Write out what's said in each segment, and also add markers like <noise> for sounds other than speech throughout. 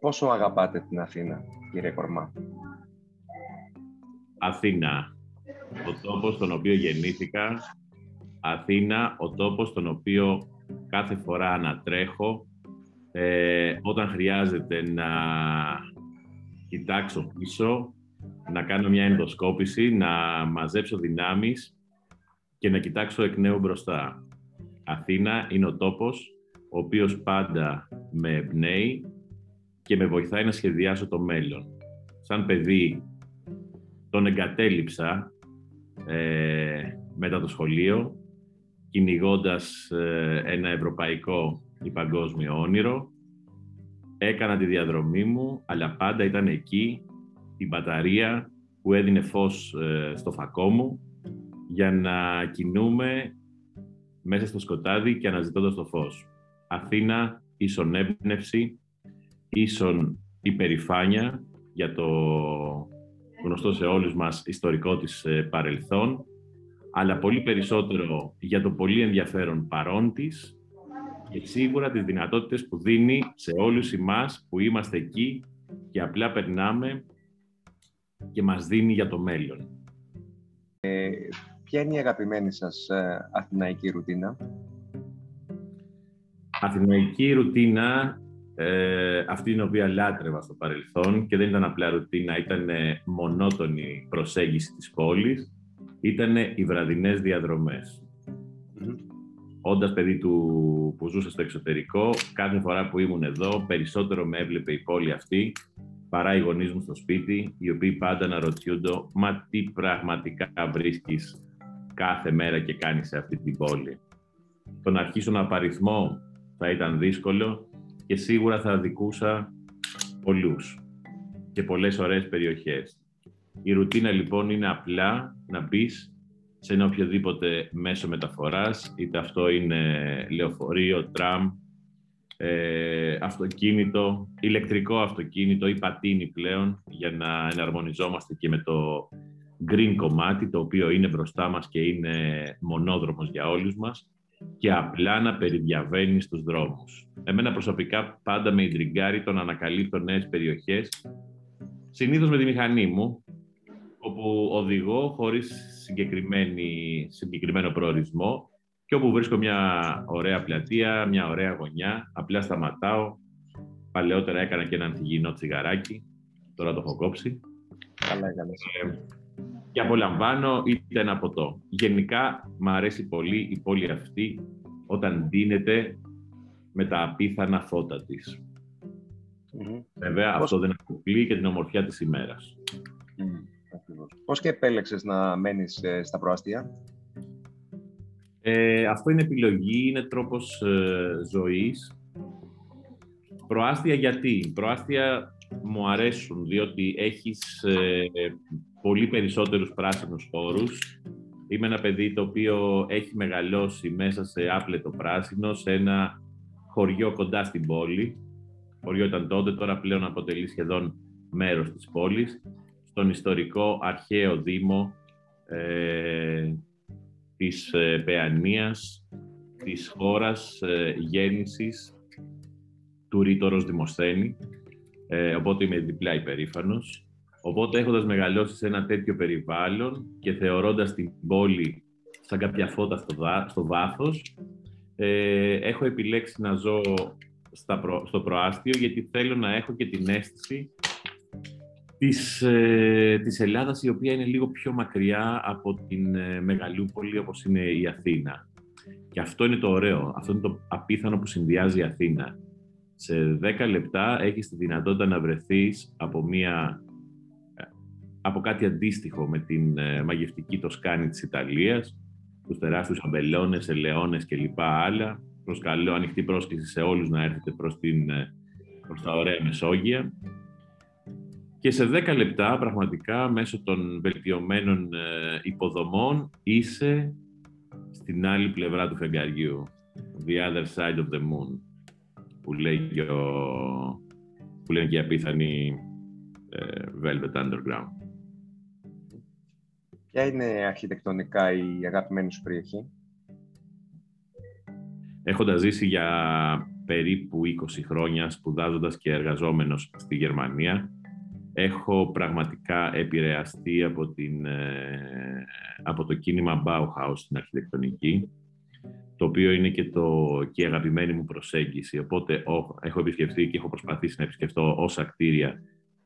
πόσο αγαπάτε την Αθήνα, κύριε Κορμά; Αθήνα, ο τόπος στον οποίο γεννήθηκα. Αθήνα, ο τόπος στον οποίο κάθε φορά ανατρέχω ε, όταν χρειάζεται να κοιτάξω πίσω, να κάνω μια ενδοσκόπηση, να μαζέψω δυνάμεις και να κοιτάξω εκ νέου μπροστά. Αθήνα είναι ο τόπος ο οποίος πάντα με εμπνέει και με βοηθάει να σχεδιάσω το μέλλον. Σαν παιδί τον εγκατέλειψα ε, μετά το σχολείο, κυνηγώντας ε, ένα ευρωπαϊκό ή παγκόσμιο όνειρο. Έκανα τη διαδρομή μου, αλλά πάντα ήταν εκεί η μπαταρία που έδινε φως ε, στο φακό μου για να κινούμε μέσα στο σκοτάδι και αναζητώντας το φως. Αθήνα, ίσον έμπνευση, ίσον υπερηφάνεια για το γνωστό σε όλους μας ιστορικό της ε, παρελθόν, αλλά πολύ περισσότερο για το πολύ ενδιαφέρον παρόν της και σίγουρα τις δυνατότητες που δίνει σε όλους εμάς που είμαστε εκεί και απλά περνάμε και μας δίνει για το μέλλον. Ε, ποια είναι η αγαπημένη σας ε, αθηναϊκή ρουτίνα; Αθηναϊκή ρουτίνα, ε, αυτή την οποία λάτρευα στο παρελθόν και δεν ήταν απλά ρουτίνα, ήταν μονότονη προσέγγιση της πόλης, ήταν οι βραδινές διαδρομές. Όντας παιδί του που ζούσε στο εξωτερικό, κάθε φορά που ήμουν εδώ, περισσότερο με έβλεπε η πόλη αυτή παρά οι γονείς μου στο σπίτι, οι οποίοι πάντα αναρωτιούνται «Μα τι πραγματικά βρίσκεις κάθε μέρα και κάνεις σε αυτή την πόλη». Το να αρχίσω να απαριθμώ θα ήταν δύσκολο και σίγουρα θα δικούσα πολλούς και πολλές ωραίες περιοχές. Η ρουτίνα λοιπόν είναι απλά να μπεις σε ένα οποιοδήποτε μέσο μεταφοράς, είτε αυτό είναι λεωφορείο, τραμ, ε, αυτοκίνητο, ηλεκτρικό αυτοκίνητο ή πατίνι πλέον, για να εναρμονιζόμαστε και με το green κομμάτι, το οποίο είναι μπροστά μας και είναι μονόδρομος για όλους μας και απλά να περιδιαβαίνεις στους δρόμους. Εμένα προσωπικά πάντα με ιντριγκάρει το να ανακαλύπτω νέες περιοχές, συνήθως με τη μηχανή μου, όπου οδηγώ χωρίς συγκεκριμένο προορισμό και όπου βρίσκω μια ωραία πλατεία, μια ωραία γωνιά, απλά σταματάω. Παλαιότερα έκανα και ένα ανθυγιεινό τσιγαράκι, τώρα το έχω κόψει. Καλά έκανες. Ε, και απολαμβάνω είτε ένα ποτό. Γενικά, μου αρέσει πολύ η πόλη αυτή όταν ντύνεται με τα απίθανα φώτα της. Mm-hmm. Βέβαια, Πώς... αυτό δεν αποκλεί και την ομορφιά της ημέρας. Mm, Πώς και επέλεξες να μένεις ε, στα προάστια; Ε, αυτό είναι επιλογή, είναι τρόπος ε, ζωής. Προάστια γιατί; Προάστια μου αρέσουν, διότι έχεις ε, πολύ περισσότερους πράσινους χώρους. Είμαι ένα παιδί το οποίο έχει μεγαλώσει μέσα σε άπλετο πράσινο, σε ένα χωριό κοντά στην πόλη. Χωριό ήταν τότε, τώρα πλέον αποτελεί σχεδόν μέρος της πόλης. Στον ιστορικό αρχαίο δήμο ε, της ε, Παιανίας, της χώρας ε, γέννησης του Ρήτορος Δημοσθένη. Ε, οπότε είμαι διπλά υπερήφανος. Οπότε έχοντας μεγαλώσει σε ένα τέτοιο περιβάλλον και θεωρώντας την πόλη σαν κάποια φώτα στο, στο βάθος, ε, έχω επιλέξει να ζω στα στο προάστιο γιατί θέλω να έχω και την αίσθηση της, ε, της Ελλάδας η οποία είναι λίγο πιο μακριά από την ε, Μεγαλούπολη όπως είναι η Αθήνα. Και αυτό είναι το ωραίο, αυτό είναι το απίθανο που συνδυάζει η Αθήνα. Σε 10 λεπτά έχεις τη δυνατότητα να βρεθείς από μια από κάτι αντίστοιχο με την ε, μαγευτική Τοσκάνη της Ιταλίας, τους τεράστιους αμπελώνες, ελαιώνες και λοιπά άλλα. Προσκαλώ ανοιχτή πρόσκληση σε όλους να έρθετε προς, την, ε, προς τα ωραία Μεσόγεια. Και σε 10 λεπτά, πραγματικά, μέσω των βελτιωμένων ε, υποδομών, είσαι στην άλλη πλευρά του φεγγαριού. The other side of the moon, που, λέει και ο, που λένε και οι απίθανοι Velvet Underground. Ποια είναι αρχιτεκτονικά η αγαπημένη σου περιοχή; Έχοντας ζήσει για περίπου 20 χρόνια σπουδάζοντας και εργαζόμενος στη Γερμανία. Έχω πραγματικά επηρεαστεί από, την, ε, από το κίνημα Bauhaus στην αρχιτεκτονική, το οποίο είναι και, το, και η αγαπημένη μου προσέγγιση. Οπότε έχω επισκεφθεί και έχω προσπαθήσει να επισκεφτώ όσα κτίρια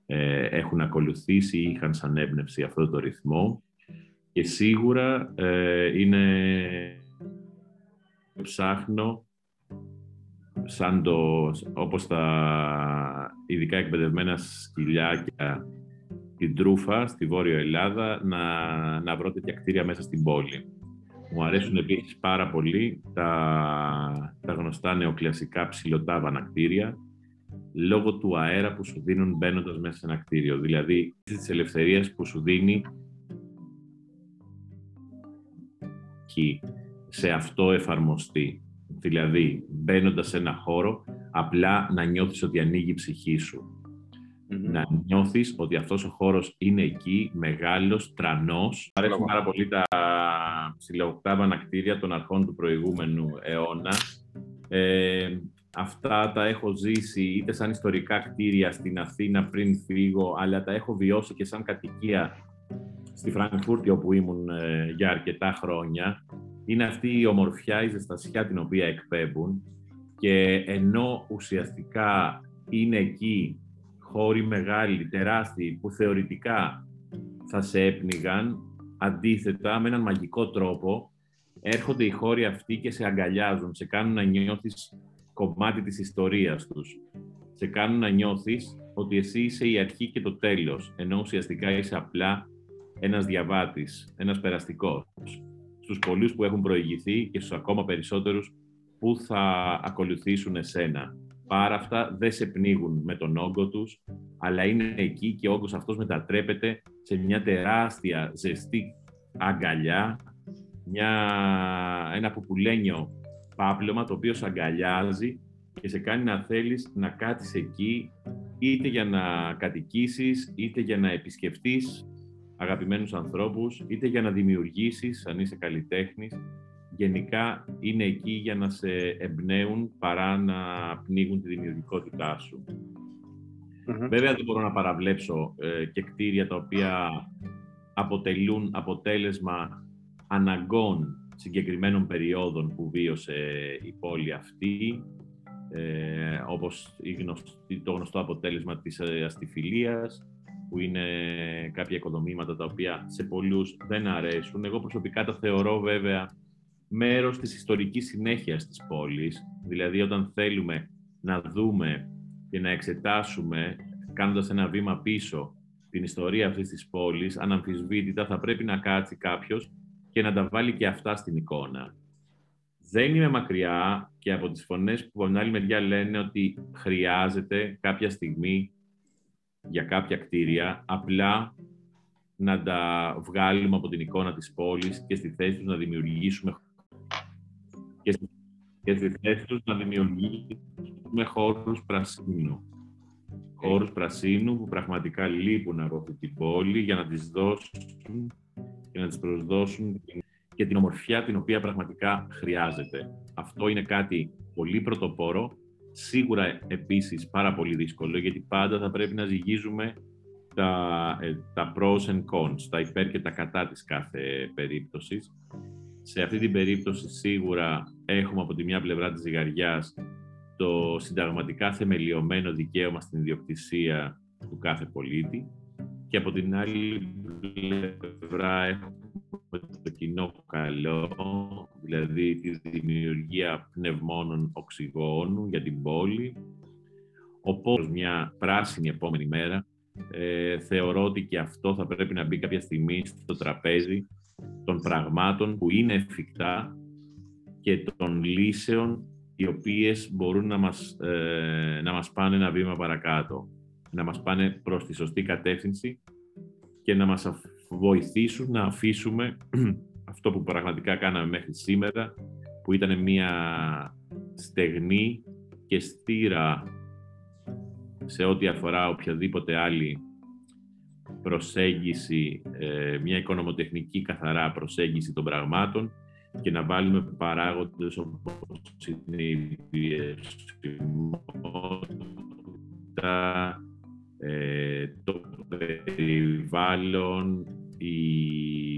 ε, έχουν ακολουθήσει ή είχαν σαν έμπνευση αυτό το ρυθμό. Και σίγουρα ε, είναι ψάχνω σαν το, όπως τα ειδικά εκπαιδευμένα σκυλιάκια την Τρούφα στη Βόρεια Ελλάδα να, να βρω τέτοια κτίρια μέσα στην πόλη. Μου αρέσουν επίσης πάρα πολύ τα, τα γνωστά νεοκλασικά ψηλοτάβανα κτίρια λόγω του αέρα που σου δίνουν μπαίνοντας μέσα σε ένα κτίριο. Δηλαδή, της ελευθερίας που σου δίνει και σε αυτό εφαρμοστεί. Δηλαδή, μπαίνοντας σε ένα χώρο, απλά να νιώθεις ότι ανοίγει η ψυχή σου. Να νιώθεις ότι αυτός ο χώρος είναι εκεί, μεγάλος, τρανός. Μου αρέσουν πάρα πολύ τα ψηλοοκτάβανα κτίρια των αρχών του προηγούμενου αιώνα. Ε, αυτά τα έχω ζήσει είτε σαν ιστορικά κτίρια στην Αθήνα πριν φύγω, αλλά τα έχω βιώσει και σαν κατοικία στη Φραγκφούρτη όπου ήμουν ε, για αρκετά χρόνια είναι αυτή η ομορφιά, η ζεστασιά την οποία εκπέμπουν και ενώ ουσιαστικά είναι εκεί χώροι μεγάλοι, τεράστιοι, που θεωρητικά θα σε έπνιγαν, αντίθετα, με έναν μαγικό τρόπο, έρχονται οι χώροι αυτοί και σε αγκαλιάζουν, σε κάνουν να νιώθεις κομμάτι της ιστορίας τους. Σε κάνουν να νιώθεις ότι εσύ είσαι η αρχή και το τέλος, ενώ ουσιαστικά είσαι απλά ένας διαβάτης, ένας περαστικός στους πολλούς που έχουν προηγηθεί και στους ακόμα περισσότερους που θα ακολουθήσουν εσένα. Πάρα αυτά δεν σε πνίγουν με τον όγκο τους, αλλά είναι εκεί και ο όγκος αυτός μετατρέπεται σε μια τεράστια ζεστή αγκαλιά, μια, ένα πουπουλένιο πάπλωμα το οποίο σε αγκαλιάζει και σε κάνει να θέλεις να κάτσεις εκεί είτε για να κατοικήσεις, είτε για να επισκεφτείς αγαπημένους ανθρώπους, είτε για να δημιουργήσεις, αν είσαι καλλιτέχνης, γενικά είναι εκεί για να σε εμπνέουν παρά να πνίγουν τη δημιουργικότητά σου. Βέβαια δεν μπορώ να παραβλέψω ε, και κτίρια τα οποία αποτελούν αποτέλεσμα αναγκών συγκεκριμένων περιόδων που βίωσε η πόλη αυτή, ε, όπως το γνωστό αποτέλεσμα της ε, αστιφιλίας, που είναι κάποια οικοδομήματα τα οποία σε πολλούς δεν αρέσουν. Εγώ προσωπικά τα θεωρώ βέβαια μέρος της ιστορικής συνέχειας της πόλης. Δηλαδή όταν θέλουμε να δούμε και να εξετάσουμε κάνοντας ένα βήμα πίσω την ιστορία αυτής της πόλης, αναμφισβήτητα θα πρέπει να κάτσει κάποιος και να τα βάλει και αυτά στην εικόνα. Δεν είμαι μακριά και από τις φωνές που από την άλλη μεριά λένε ότι χρειάζεται κάποια στιγμή για κάποια κτίρια, απλά να τα βγάλουμε από την εικόνα της πόλης και στη θέση τους να δημιουργήσουμε και στη, και στη θέση τους να δημιουργήσουμε χώρους πρασίνου. Χώρους πρασίνου που πραγματικά λείπουν από αυτή την πόλη για να τις δώσουν και να τις προσδώσουν και την ομορφιά την οποία πραγματικά χρειάζεται. Αυτό είναι κάτι πολύ πρωτοπόρο Σίγουρα επίσης πάρα πολύ δύσκολο, γιατί πάντα θα πρέπει να ζυγίζουμε τα, ε, τα pros and cons, τα υπέρ και τα κατά της κάθε περίπτωσης. Σε αυτή την περίπτωση σίγουρα έχουμε από τη μια πλευρά της ζυγαριάς το συνταγματικά θεμελιωμένο δικαίωμα στην ιδιοκτησία του κάθε πολίτη και από την άλλη πλευρά έχουμε το κοινό καλό, δηλαδή τη δημιουργία πνευμόνων οξυγόνου για την πόλη. Οπότε μια πράσινη επόμενη μέρα ε, θεωρώ ότι και αυτό θα πρέπει να μπει κάποια στιγμή στο τραπέζι των πραγμάτων που είναι εφικτά και των λύσεων οι οποίες μπορούν να μας, ε, να μας πάνε ένα βήμα παρακάτω, να μας πάνε προς τη σωστή κατεύθυνση και να μας βοηθήσουν να αφήσουμε <clears throat> αυτό που πραγματικά κάναμε μέχρι σήμερα, που ήταν μια στεγνή και στήρα σε ό,τι αφορά οποιαδήποτε άλλη προσέγγιση, ε, μια οικονομοτεχνική καθαρά προσέγγιση των πραγμάτων και να βάλουμε παράγοντες όπως είναι η βιωσιμότητα, ε, το περιβάλλον, η,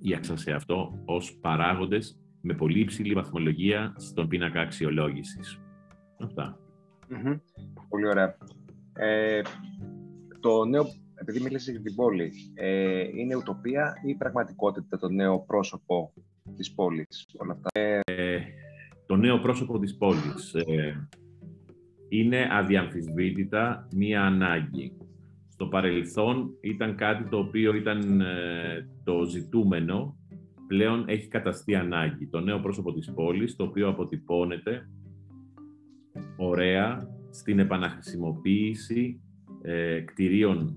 η σε αυτό ως παράγοντες με πολύ υψηλή βαθμολογία στον πίνακα αξιολόγησης. Αυτά. Πολύ ωραία. Ε, το νέο, επειδή μίλησες για την πόλη, ε, είναι ουτοπία ή πραγματικότητα το νέο πρόσωπο της πόλης, όλα αυτά; Ε, το νέο πρόσωπο της πόλης ε, είναι αδιαμφισβήτητα μία ανάγκη. Στο παρελθόν ήταν κάτι το οποίο ήταν ε, το ζητούμενο, πλέον έχει καταστεί ανάγκη. Το νέο πρόσωπο της πόλης, το οποίο αποτυπώνεται ωραία στην επαναχρησιμοποίηση ε, κτηρίων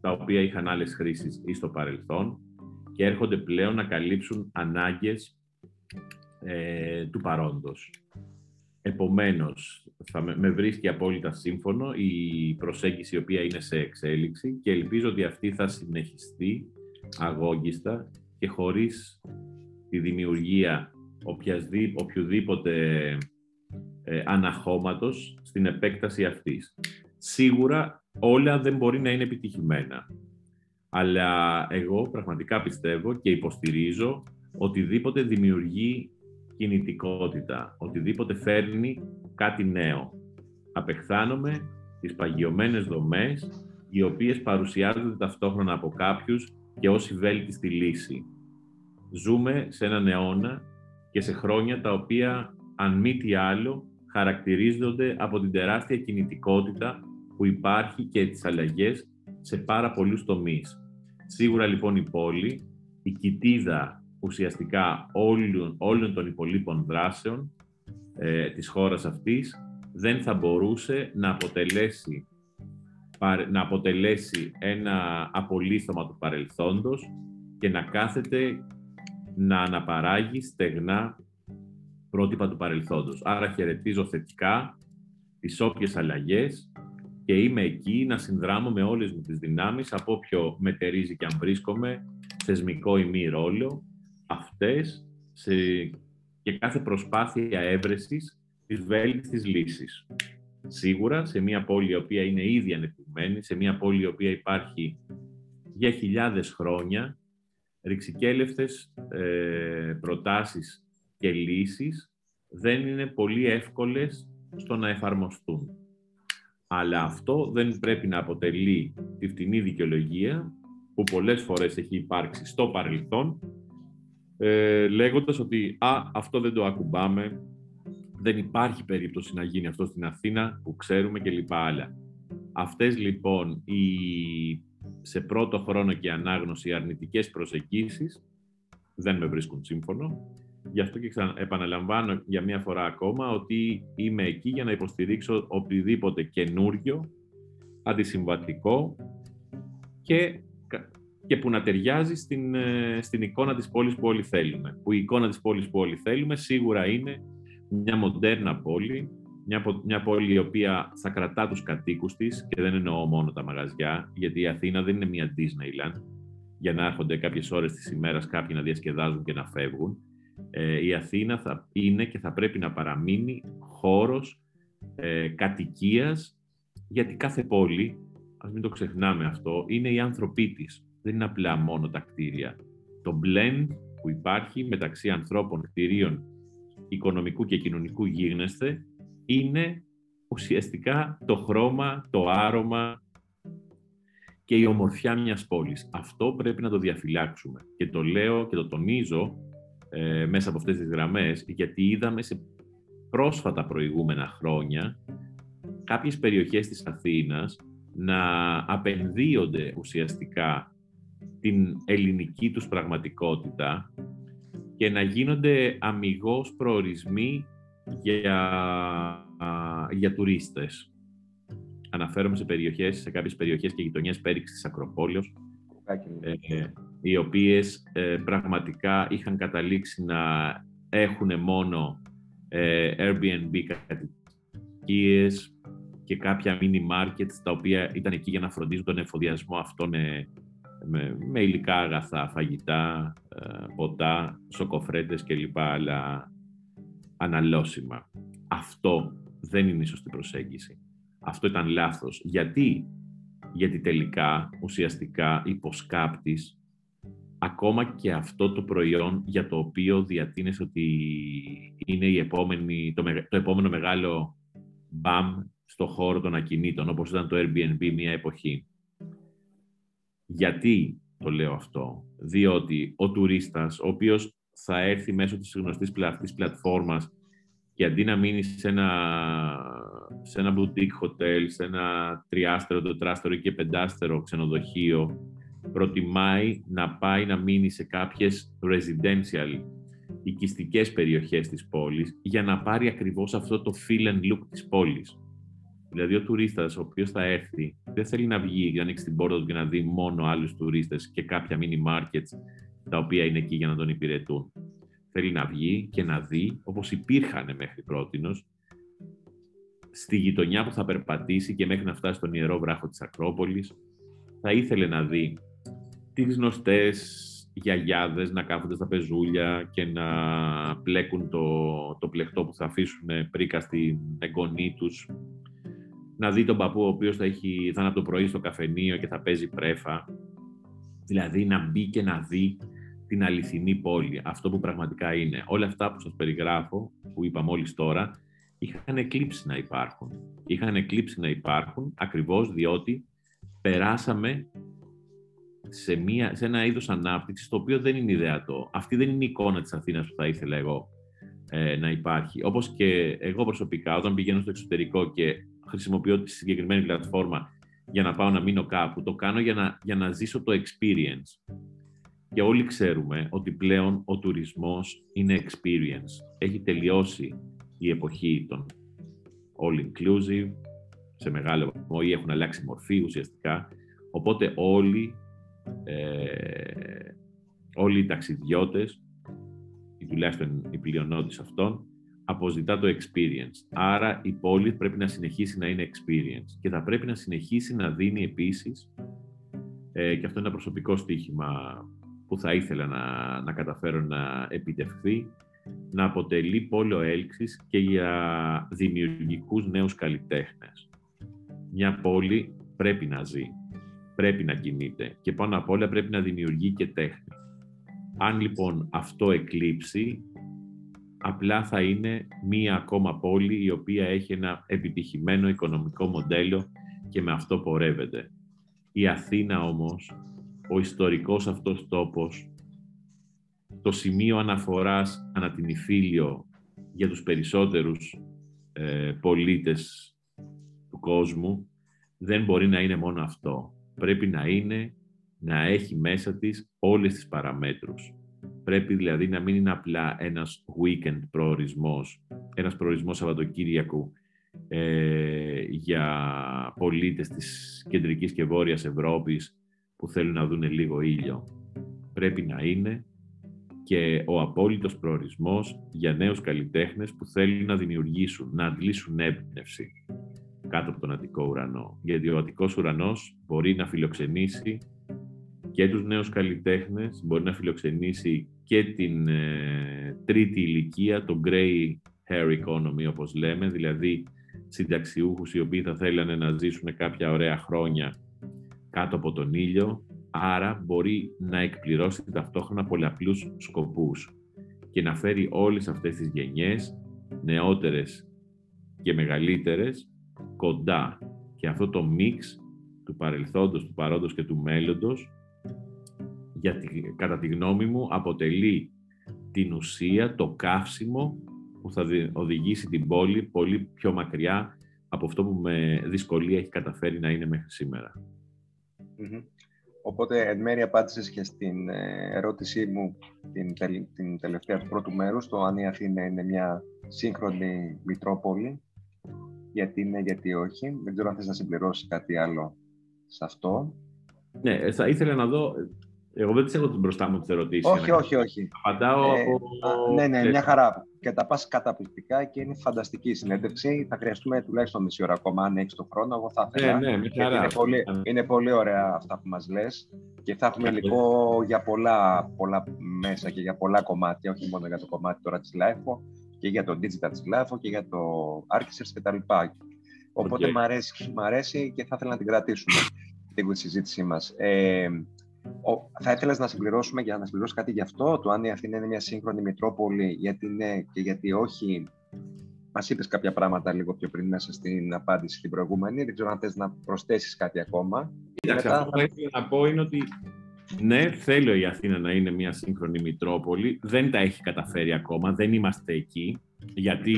τα οποία είχαν άλλες χρήσεις ή στο παρελθόν και έρχονται πλέον να καλύψουν ανάγκες ε, του παρόντος. Επομένως, θα με, με βρίσκει απόλυτα σύμφωνο η προσέγγιση η οποία είναι σε εξέλιξη και ελπίζω ότι αυτή θα συνεχιστεί αγώγιστα και χωρίς τη δημιουργία οποιοδήποτε ε, αναχώματος στην επέκταση αυτής. Σίγουρα όλα δεν μπορεί να είναι επιτυχημένα. Αλλά εγώ πραγματικά πιστεύω και υποστηρίζω οτιδήποτε δημιουργεί κινητικότητα, οτιδήποτε φέρνει κάτι νέο. Απεχθάνομαι τις παγιωμένες δομές, οι οποίες παρουσιάζονται ταυτόχρονα από κάποιους και ως η βέλτιστη λύση. Ζούμε σε έναν αιώνα και σε χρόνια τα οποία, αν μη τι άλλο, χαρακτηρίζονται από την τεράστια κινητικότητα που υπάρχει και τις αλλαγές σε πάρα πολλούς τομείς. Σίγουρα λοιπόν η πόλη, η κοιτίδα ουσιαστικά όλων, όλων των υπολείπων δράσεων ε, της χώρας αυτής δεν θα μπορούσε να αποτελέσει, να αποτελέσει ένα απολύθωμα του παρελθόντος και να κάθεται να αναπαράγει στεγνά πρότυπα του παρελθόντος. Άρα χαιρετίζω θετικά τις όποιες αλλαγές και είμαι εκεί να συνδράμω με όλες μου τις δυνάμεις από όποιο μετερίζει και αν βρίσκομαι, θεσμικό ή μη ρόλο, αυτές σε... και κάθε προσπάθεια έβρεσης της βέλτιστης λύσης. Σίγουρα σε μια πόλη η οποία είναι ήδη ανεπτυγμένη, σε μια πόλη η οποία υπάρχει για χιλιάδες χρόνια, ρηξικέλευτες ε, προτάσεις και λύσεις δεν είναι πολύ εύκολες στο να εφαρμοστούν. Αλλά αυτό δεν πρέπει να αποτελεί τη φτηνή δικαιολογία που πολλές φορές έχει υπάρξει στο παρελθόν ε, λέγοντας ότι «Α, αυτό δεν το ακουμπάμε, δεν υπάρχει περίπτωση να γίνει αυτό στην Αθήνα που ξέρουμε και λοιπά άλλα». Αυτές λοιπόν οι σε πρώτο χρόνο και ανάγνωση αρνητικές προσεγγίσεις δεν με βρίσκουν σύμφωνο. Γι' αυτό και επαναλαμβάνω για μία φορά ακόμα ότι είμαι εκεί για να υποστηρίξω οτιδήποτε καινούριο, αντισυμβατικό και, και που να ταιριάζει στην, ε, στην εικόνα της πόλης που όλοι θέλουμε. Που η εικόνα της πόλης που όλοι θέλουμε σίγουρα είναι μια μοντέρνα πόλη, μια, μια πόλη η οποία θα κρατά τους κατοίκους της και δεν εννοώ μόνο τα μαγαζιά, γιατί η Αθήνα δεν είναι μια Disneyland για να έρχονται κάποιες ώρες της ημέρας κάποιοι να διασκεδάζουν και να φεύγουν. Ε, η Αθήνα θα είναι και θα πρέπει να παραμείνει χώρος ε, κατοικίας, γιατί κάθε πόλη, ας μην το ξεχνάμε αυτό, είναι οι άνθρωποι της. Δεν είναι απλά μόνο τα κτίρια. Το blend που υπάρχει μεταξύ ανθρώπων, κτηρίων, οικονομικού και κοινωνικού γίγνεσθε, είναι ουσιαστικά το χρώμα, το άρωμα και η ομορφιά μιας πόλης. Αυτό πρέπει να το διαφυλάξουμε. Και το λέω και το τονίζω ε, μέσα από αυτές τις γραμμές, γιατί είδαμε σε πρόσφατα προηγούμενα χρόνια κάποιες περιοχές της Αθήνας να απενδύονται ουσιαστικά την ελληνική τους πραγματικότητα και να γίνονται αμυγός προορισμοί για, για τουρίστες. Αναφέρομαι σε περιοχές, σε κάποιες περιοχές και γειτονιές πέριξης της Ακροπόλεως, ε, οι οποίες ε, πραγματικά είχαν καταλήξει να έχουν μόνο ε, Airbnb κατοικίες και κάποια mini markets τα οποία ήταν εκεί για να φροντίζουν τον εφοδιασμό αυτών με, με υλικά αγαθά, φαγητά, ε, ποτά, σοκοφρέτες κλπ. αλλά αναλώσιμα. Αυτό δεν είναι η σωστή προσέγγιση. Αυτό ήταν λάθος. Γιατί, Γιατί τελικά, ουσιαστικά, υποσκάπτεις ακόμα και αυτό το προϊόν για το οποίο διατείνεσαι ότι είναι η επόμενη, το, το επόμενο μεγάλο μπαμ στο χώρο των ακινήτων, όπως ήταν το Airbnb μια εποχή. Γιατί το λέω αυτό; Διότι ο τουρίστας, ο οποίος θα έρθει μέσω της γνωστής αυτής πλατφόρμας και αντί να μείνει σε ένα, σε ένα boutique hotel, σε ένα τριάστερο, τετράστερο ή και πεντάστερο ξενοδοχείο, προτιμάει να πάει να μείνει σε κάποιες residential οικιστικές περιοχές της πόλης για να πάρει ακριβώς αυτό το feel and look της πόλης. Δηλαδή, ο τουρίστας ο οποίος θα έρθει δεν θέλει να βγει για να ανοίξει την πόρτα του και να δει μόνο άλλους τουρίστες και κάποια mini markets τα οποία είναι εκεί για να τον υπηρετούν. Θέλει να βγει και να δει, όπως υπήρχαν μέχρι πρώτη, στη γειτονιά που θα περπατήσει και μέχρι να φτάσει στον ιερό βράχο της Ακρόπολης, θα ήθελε να δει τις γνωστές γιαγιάδες να κάθονται στα πεζούλια και να πλέκουν το, το πλεχτό που θα αφήσουν πρίκα στην εγγονή τους να δει τον παππού ο οποίος θα, έχει, θα είναι από το πρωί στο καφενείο και θα παίζει πρέφα. Δηλαδή να μπει και να δει την αληθινή πόλη, αυτό που πραγματικά είναι. Όλα αυτά που σας περιγράφω, που είπα μόλις τώρα, είχαν εκλείψει να υπάρχουν. Είχαν εκλείψει να υπάρχουν ακριβώς διότι περάσαμε σε, μια, σε ένα είδος ανάπτυξης το οποίο δεν είναι ιδεατό. Αυτή δεν είναι η εικόνα της Αθήνας που θα ήθελα εγώ ε, να υπάρχει. Όπως και εγώ προσωπικά όταν πηγαίνω στο εξωτερικό και χρησιμοποιώ τη συγκεκριμένη πλατφόρμα για να πάω να μείνω κάπου. Το κάνω για να, για να ζήσω το experience. Και όλοι ξέρουμε ότι πλέον ο τουρισμός είναι experience. Έχει τελειώσει η εποχή των all-inclusive, σε μεγάλο βαθμό ή έχουν αλλάξει μορφή ουσιαστικά. Οπότε όλοι, ε, όλοι οι ταξιδιώτες, ή τουλάχιστον η πλειονότητα αυτών, αποζητά το experience. Άρα η πόλη πρέπει να συνεχίσει να είναι experience και θα πρέπει να συνεχίσει να δίνει επίσης, ε, και αυτό είναι ένα προσωπικό στοίχημα που θα ήθελα να, να καταφέρω να επιτευχθεί, να αποτελεί πόλο έλξης και για δημιουργικούς νέους καλλιτέχνες. Μια πόλη πρέπει να ζει, πρέπει να κινείται και πάνω απ' όλα πρέπει να δημιουργεί και τέχνη. Αν λοιπόν αυτό εκλείψει, απλά θα είναι μία ακόμα πόλη η οποία έχει ένα επιτυχημένο οικονομικό μοντέλο και με αυτό πορεύεται. Η Αθήνα όμως, ο ιστορικός αυτός τόπος, το σημείο αναφοράς ανά την Ιφίλιο για τους περισσότερους ε, πολίτες του κόσμου, δεν μπορεί να είναι μόνο αυτό. Πρέπει να είναι, να έχει μέσα της όλες τις παραμέτρους. Πρέπει δηλαδή να μην είναι απλά ένας weekend προορισμός, ένας προορισμός Σαββατοκύριακου ε, για πολίτες της κεντρικής και βόρειας Ευρώπης που θέλουν να δουν λίγο ήλιο. Πρέπει να είναι και ο απόλυτος προορισμός για νέους καλλιτέχνες που θέλουν να δημιουργήσουν, να αντλήσουν έμπνευση κάτω από τον Αττικό ουρανό. Γιατί ο Αττικός ουρανός μπορεί να φιλοξενήσει και τους νέους καλλιτέχνες, μπορεί να φιλοξενήσει και την ε, τρίτη ηλικία, το grey hair economy όπως λέμε, δηλαδή συνταξιούχους οι οποίοι θα θέλανε να ζήσουν κάποια ωραία χρόνια κάτω από τον ήλιο, άρα μπορεί να εκπληρώσει ταυτόχρονα πολλαπλούς σκοπούς και να φέρει όλες αυτές τις γενιές, νεότερες και μεγαλύτερες, κοντά. Και αυτό το μίξ του παρελθόντος, του παρόντος και του μέλλοντος γιατί κατά τη γνώμη μου αποτελεί την ουσία, το καύσιμο που θα οδηγήσει την πόλη πολύ πιο μακριά από αυτό που με δυσκολία έχει καταφέρει να είναι μέχρι Οπότε, εν μέρει απάντησες και στην ε, ερώτησή μου την, την τελευταία του πρώτου μέρους, το αν η Αθήνα είναι μια σύγχρονη Μητρόπολη, γιατί είναι, γιατί όχι. Δεν ξέρω αν θες να συμπληρώσεις κάτι άλλο σε αυτό. Ναι, θα ήθελα να δω Εγώ δεν τις έχω μπροστά μου τις ερωτήσεις. Όχι, όχι, όχι. Απαντάω ε, από. ναι, ναι, μια χαρά. Και τα πας καταπληκτικά και είναι φανταστική συνέντευξη. Θα χρειαστούμε τουλάχιστον μισή ώρα ακόμα, αν έχεις τον χρόνο. Εγώ θα ήθελα. Ναι, ναι, χαρά. Είναι πολύ, είναι πολύ ωραία αυτά που μας λες και θα έχουμε υλικό για πολλά, πολλά μέσα και για πολλά κομμάτια, όχι μόνο για το κομμάτι τώρα της LIFO και για το digital της LIFO και για το Architects κτλ. Οπότε okay. μ, αρέσει, μ' αρέσει και θα ήθελα να την κρατήσουμε την συζήτησή μας. Ε, θα ήθελες να συμπληρώσουμε για να συμπληρώσεις κάτι γι' αυτό, το αν η Αθήνα είναι μια σύγχρονη Μητρόπολη, γιατί ναι και γιατί όχι; Μας είπες κάποια πράγματα λίγο πιο πριν μέσα στην απάντηση την προηγούμενη. Δεν ξέρω αν θες να προσθέσεις κάτι ακόμα. Κοιτάξτε, αυτό που ήθελα να πω είναι ότι ναι, θέλω η Αθήνα να είναι μια σύγχρονη Μητρόπολη. Δεν τα έχει καταφέρει ακόμα. Δεν είμαστε εκεί. Γιατί,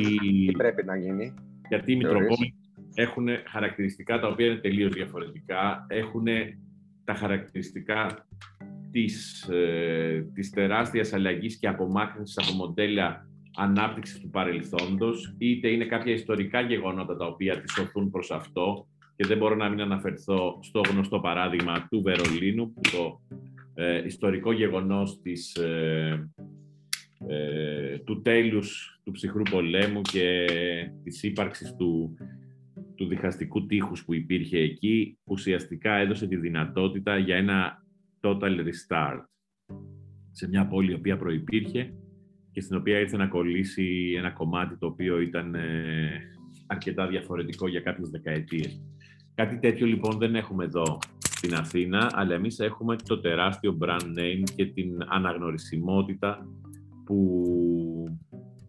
Τι πρέπει να γίνει. Γιατί οι Μητροπόλεις έχουν χαρακτηριστικά τα οποία είναι τελείως διαφορετικά. Έχουν τα χαρακτηριστικά της, ε, της τεράστιας αλλαγής και απομάκρυνσης από μοντέλα ανάπτυξης του παρελθόντος, είτε είναι κάποια ιστορικά γεγονότα τα οποία τις οθούν προς αυτό. Και δεν μπορώ να μην αναφερθώ στο γνωστό παράδειγμα του Βερολίνου, το ε, ιστορικό γεγονός της, ε, ε, του τέλους του ψυχρού πολέμου και της ύπαρξης του του διχαστικού τείχους που υπήρχε εκεί, ουσιαστικά έδωσε τη δυνατότητα για ένα total restart σε μια πόλη η οποία προϋπήρχε και στην οποία ήρθε να κολλήσει ένα κομμάτι το οποίο ήταν ε, αρκετά διαφορετικό για κάποιες δεκαετίες. Κάτι τέτοιο λοιπόν δεν έχουμε εδώ στην Αθήνα, αλλά εμείς έχουμε το τεράστιο brand name και την αναγνωρισιμότητα που,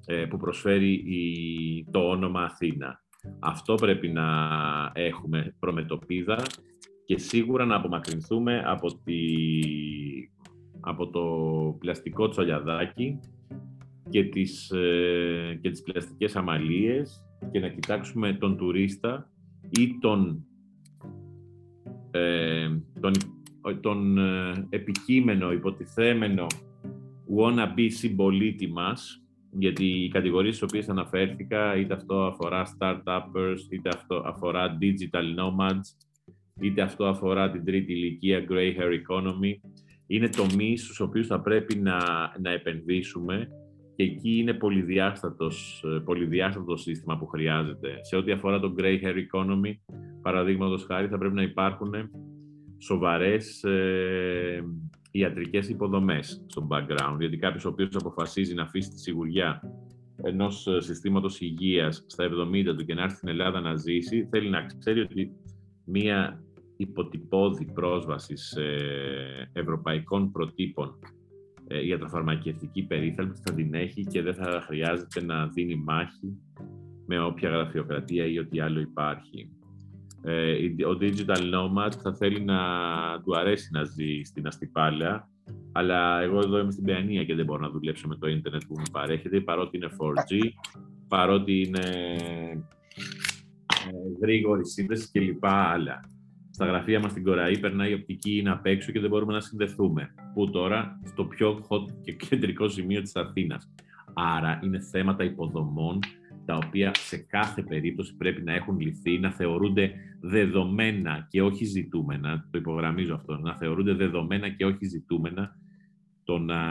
ε, που προσφέρει η, το όνομα Αθήνα. Αυτό πρέπει να έχουμε προμετωπίδα και σίγουρα να απομακρυνθούμε από, τη, από το πλαστικό τσολιαδάκι και τις, ε, και τις πλαστικές αμαλίες και να κοιτάξουμε τον τουρίστα ή τον, ε, τον, τον ε, επικείμενο, υποτιθέμενο wannabe συμπολίτη μας γιατί οι κατηγορίες στις οποίες αναφέρθηκα, είτε αυτό αφορά startuppers, είτε αυτό αφορά digital nomads, είτε αυτό αφορά την τρίτη ηλικία grey hair economy, είναι τομείς στους οποίους θα πρέπει να, να επενδύσουμε και εκεί είναι πολυδιάστατος, πολυδιάστατο σύστημα που χρειάζεται. Σε ό,τι αφορά το grey hair economy, παραδείγματος χάρη, θα πρέπει να υπάρχουν σοβαρές ε, ιατρικές υποδομές στο background. Γιατί κάποιος ο οποίος αποφασίζει να αφήσει τη σιγουριά ενός ε, συστήματος υγείας στα 70 του και να έρθει στην Ελλάδα να ζήσει, θέλει να ξέρει ότι μία υποτυπώδη πρόσβαση σε ευρωπαϊκών προτύπων ε, ιατροφαρμακευτική περίθαλψη θα την έχει και δεν θα χρειάζεται να δίνει μάχη με όποια γραφειοκρατία ή ό,τι άλλο υπάρχει. Ε, ο digital nomad θα θέλει να του αρέσει να ζει στην αστυπάλαια, αλλά εγώ εδώ είμαι στην Παιανία και δεν μπορώ να δουλέψω με το ίντερνετ που μου παρέχεται, παρότι είναι 4G, παρότι είναι ε, γρήγορη σύνδεση και λοιπά άλλα. Στα γραφεία μας στην Κοραή περνάει η οπτική είναι απ' έξω και δεν μπορούμε να συνδεθούμε. Που τώρα; Στο πιο hot και κεντρικό σημείο της Αθήνας. Άρα είναι θέματα υποδομών τα οποία σε κάθε περίπτωση πρέπει να έχουν λυθεί, να θεωρούνται δεδομένα και όχι ζητούμενα, το υπογραμμίζω αυτό, να θεωρούνται δεδομένα και όχι ζητούμενα το να,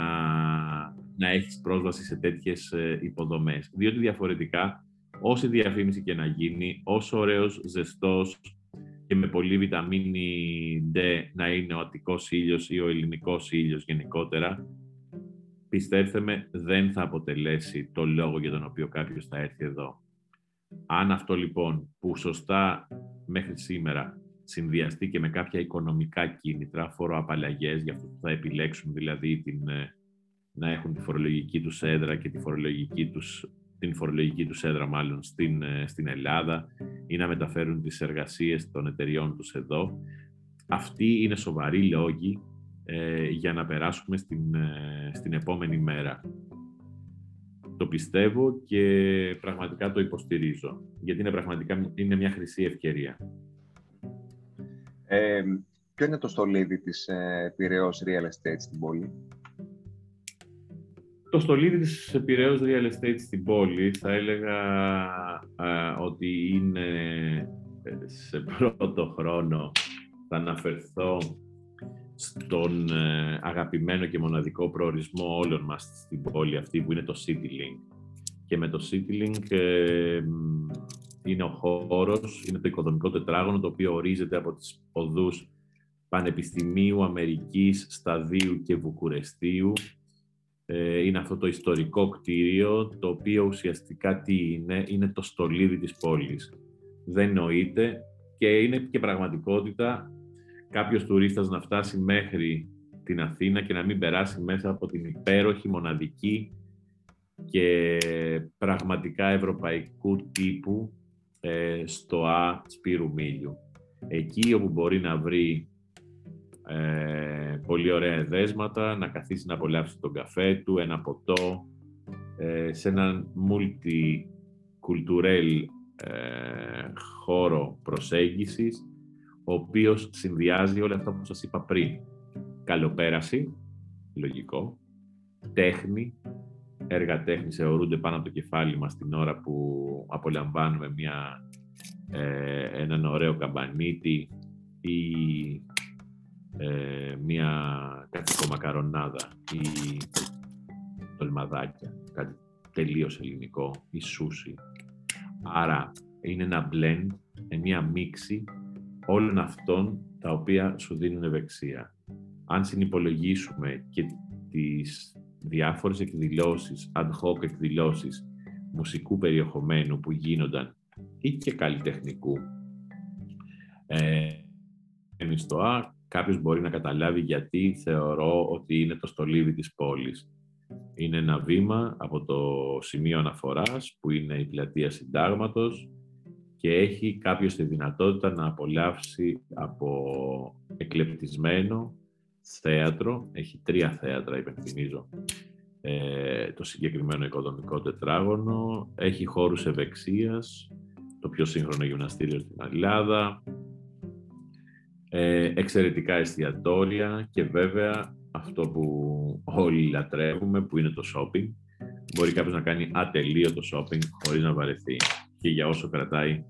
να έχεις πρόσβαση σε τέτοιες ε, υποδομές. Διότι διαφορετικά, όση διαφήμιση και να γίνει, όσο ωραίος, ζεστός και με πολύ βιταμίνη D να είναι ο Αττικός ήλιος ή ο ελληνικός ήλιος γενικότερα, πιστέψτε με, δεν θα αποτελέσει το λόγο για τον οποίο κάποιος θα έρθει εδώ. Αν αυτό λοιπόν που σωστά μέχρι σήμερα συνδυαστεί και με κάποια οικονομικά κίνητρα, φοροαπαλλαγές για αυτό που θα επιλέξουν δηλαδή την, ε, να έχουν τη φορολογική τους έδρα και τη φορολογική τους, την φορολογική τους έδρα μάλλον στην, ε, στην Ελλάδα ή να μεταφέρουν τις εργασίες των εταιριών τους εδώ. Αυτοί είναι σοβαροί λόγοι ε, για να περάσουμε στην, ε, στην επόμενη μέρα. Το πιστεύω και πραγματικά το υποστηρίζω, γιατί είναι πραγματικά είναι μια χρυσή ευκαιρία. Ε, ποιο είναι το στολίδι της ε, Πειραιώς Real Estate στην πόλη; Το στολίδι της Πειραιώς Real Estate στην πόλη θα έλεγα ότι είναι σε πρώτο χρόνο θα αναφερθώ στον ε, αγαπημένο και μοναδικό προορισμό όλων μας στην πόλη αυτή που είναι το CityLink. Και με το CityLink ε, είναι ο χώρος, είναι το οικοδομικό τετράγωνο το οποίο ορίζεται από τις οδούς Πανεπιστημίου Αμερικής, Σταδίου και Βουκουρεστίου. Ε, είναι αυτό το ιστορικό κτίριο, το οποίο ουσιαστικά τι είναι, είναι το στολίδι της πόλης. Δεν νοείται και είναι και πραγματικότητα κάποιος τουρίστας να φτάσει μέχρι την Αθήνα και να μην περάσει μέσα από την υπέροχη, μοναδική και πραγματικά ευρωπαϊκού τύπου ε, στο Α Σπύρου Μίλιου. Εκεί όπου μπορεί να βρει ε, πολύ ωραία εδέσματα, να καθίσει να απολαύσει τον καφέ του, ένα ποτό, ε, σε έναν multicultural ε, χώρο προσέγγισης, ο οποίος συνδυάζει όλα αυτά που σας είπα πριν. Καλοπέραση, λογικό, τέχνη, έργα τέχνης αιωρούνται πάνω από το κεφάλι μας την ώρα που απολαμβάνουμε μια, ε, έναν ωραίο καμπανίτι ή ε, μια μακαρονάδα ή τολμαδάκια, κάτι τελείως ελληνικό, ή σούσι. Άρα είναι ένα blend, μια μίξη όλων αυτών τα οποία σου δίνουν ευεξία. Αν συνυπολογίσουμε και τις διάφορες εκδηλώσεις, ad hoc εκδηλώσεις μουσικού περιεχομένου που γίνονταν ή και καλλιτεχνικού, ε, εμείς στο Α, κάποιος μπορεί να καταλάβει γιατί θεωρώ ότι είναι το στολίδι της πόλης. Είναι ένα βήμα από το σημείο αναφοράς, που είναι η πλατεία Συντάγματος, και έχει κάποιος τη δυνατότητα να απολαύσει από εκλεπτισμένο θέατρο, έχει τρία θέατρα υπενθυμίζω, ε, το συγκεκριμένο οικοδομικό τετράγωνο, έχει χώρους ευεξίας, το πιο σύγχρονο γυμναστήριο στην Ελλάδα, ε, εξαιρετικά εστιατόρια και βέβαια αυτό που όλοι λατρεύουμε, που είναι το shopping. Μπορεί κάποιος να κάνει ατελείωτο shopping χωρίς να βαρεθεί. Και για όσο κρατάει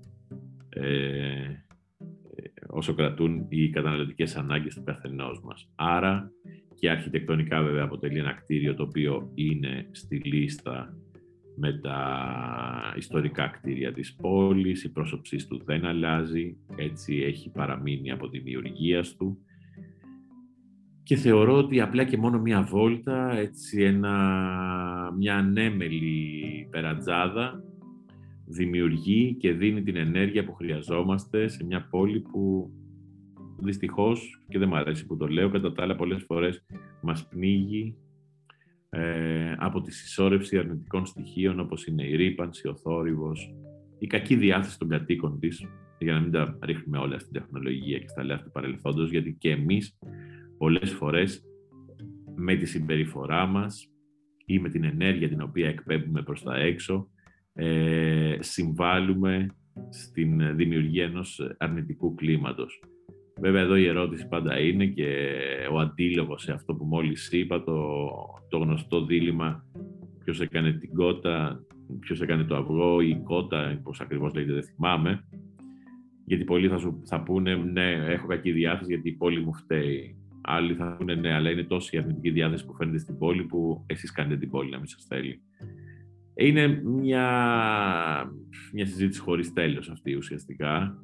ε, όσο κρατούν οι καταναλωτικές ανάγκες του καθενός μας. Άρα και αρχιτεκτονικά βέβαια αποτελεί ένα κτίριο το οποίο είναι στη λίστα με τα ιστορικά κτίρια της πόλης, η πρόσωψή του δεν αλλάζει, έτσι έχει παραμείνει από τη δημιουργία του. Και θεωρώ ότι απλά και μόνο μία βόλτα, έτσι ένα, μια ανέμελη περατζάδα, δημιουργεί και δίνει την ενέργεια που χρειαζόμαστε σε μια πόλη που δυστυχώς, και δεν μου αρέσει που το λέω, κατά τα άλλα πολλές φορές μας πνίγει ε, από τη συσσόρευση αρνητικών στοιχείων όπως είναι η ρήπανση, ο θόρυβος, η κακή διάθεση των κατοίκων της, για να μην τα ρίχνουμε όλα στην τεχνολογία και στα λάθη του παρελθόντος, γιατί και εμείς πολλές φορές με τη συμπεριφορά μας ή με την ενέργεια την οποία εκπέμπουμε προς τα έξω, ε, συμβάλλουμε στην δημιουργία ενός αρνητικού κλίματος. Βέβαια εδώ η ερώτηση πάντα είναι και ο αντίλογος σε αυτό που μόλις είπα, το, το γνωστό δίλημα ποιος έκανε την κότα, ποιος έκανε το αυγό ή η κότα, πώς ακριβώς λέγεται δεν θυμάμαι. Γιατί πολλοί θα, σου, θα πούνε ναι, έχω κακή διάθεση γιατί η πόλη μου φταίει. Άλλοι θα πούνε ναι, αλλά είναι τόση η αρνητική διάθεση που φαίνεται στην πόλη που εσείς κάνετε την πόλη να μην σας θέλει. Είναι μια, μια συζήτηση χωρίς τέλος αυτή ουσιαστικά.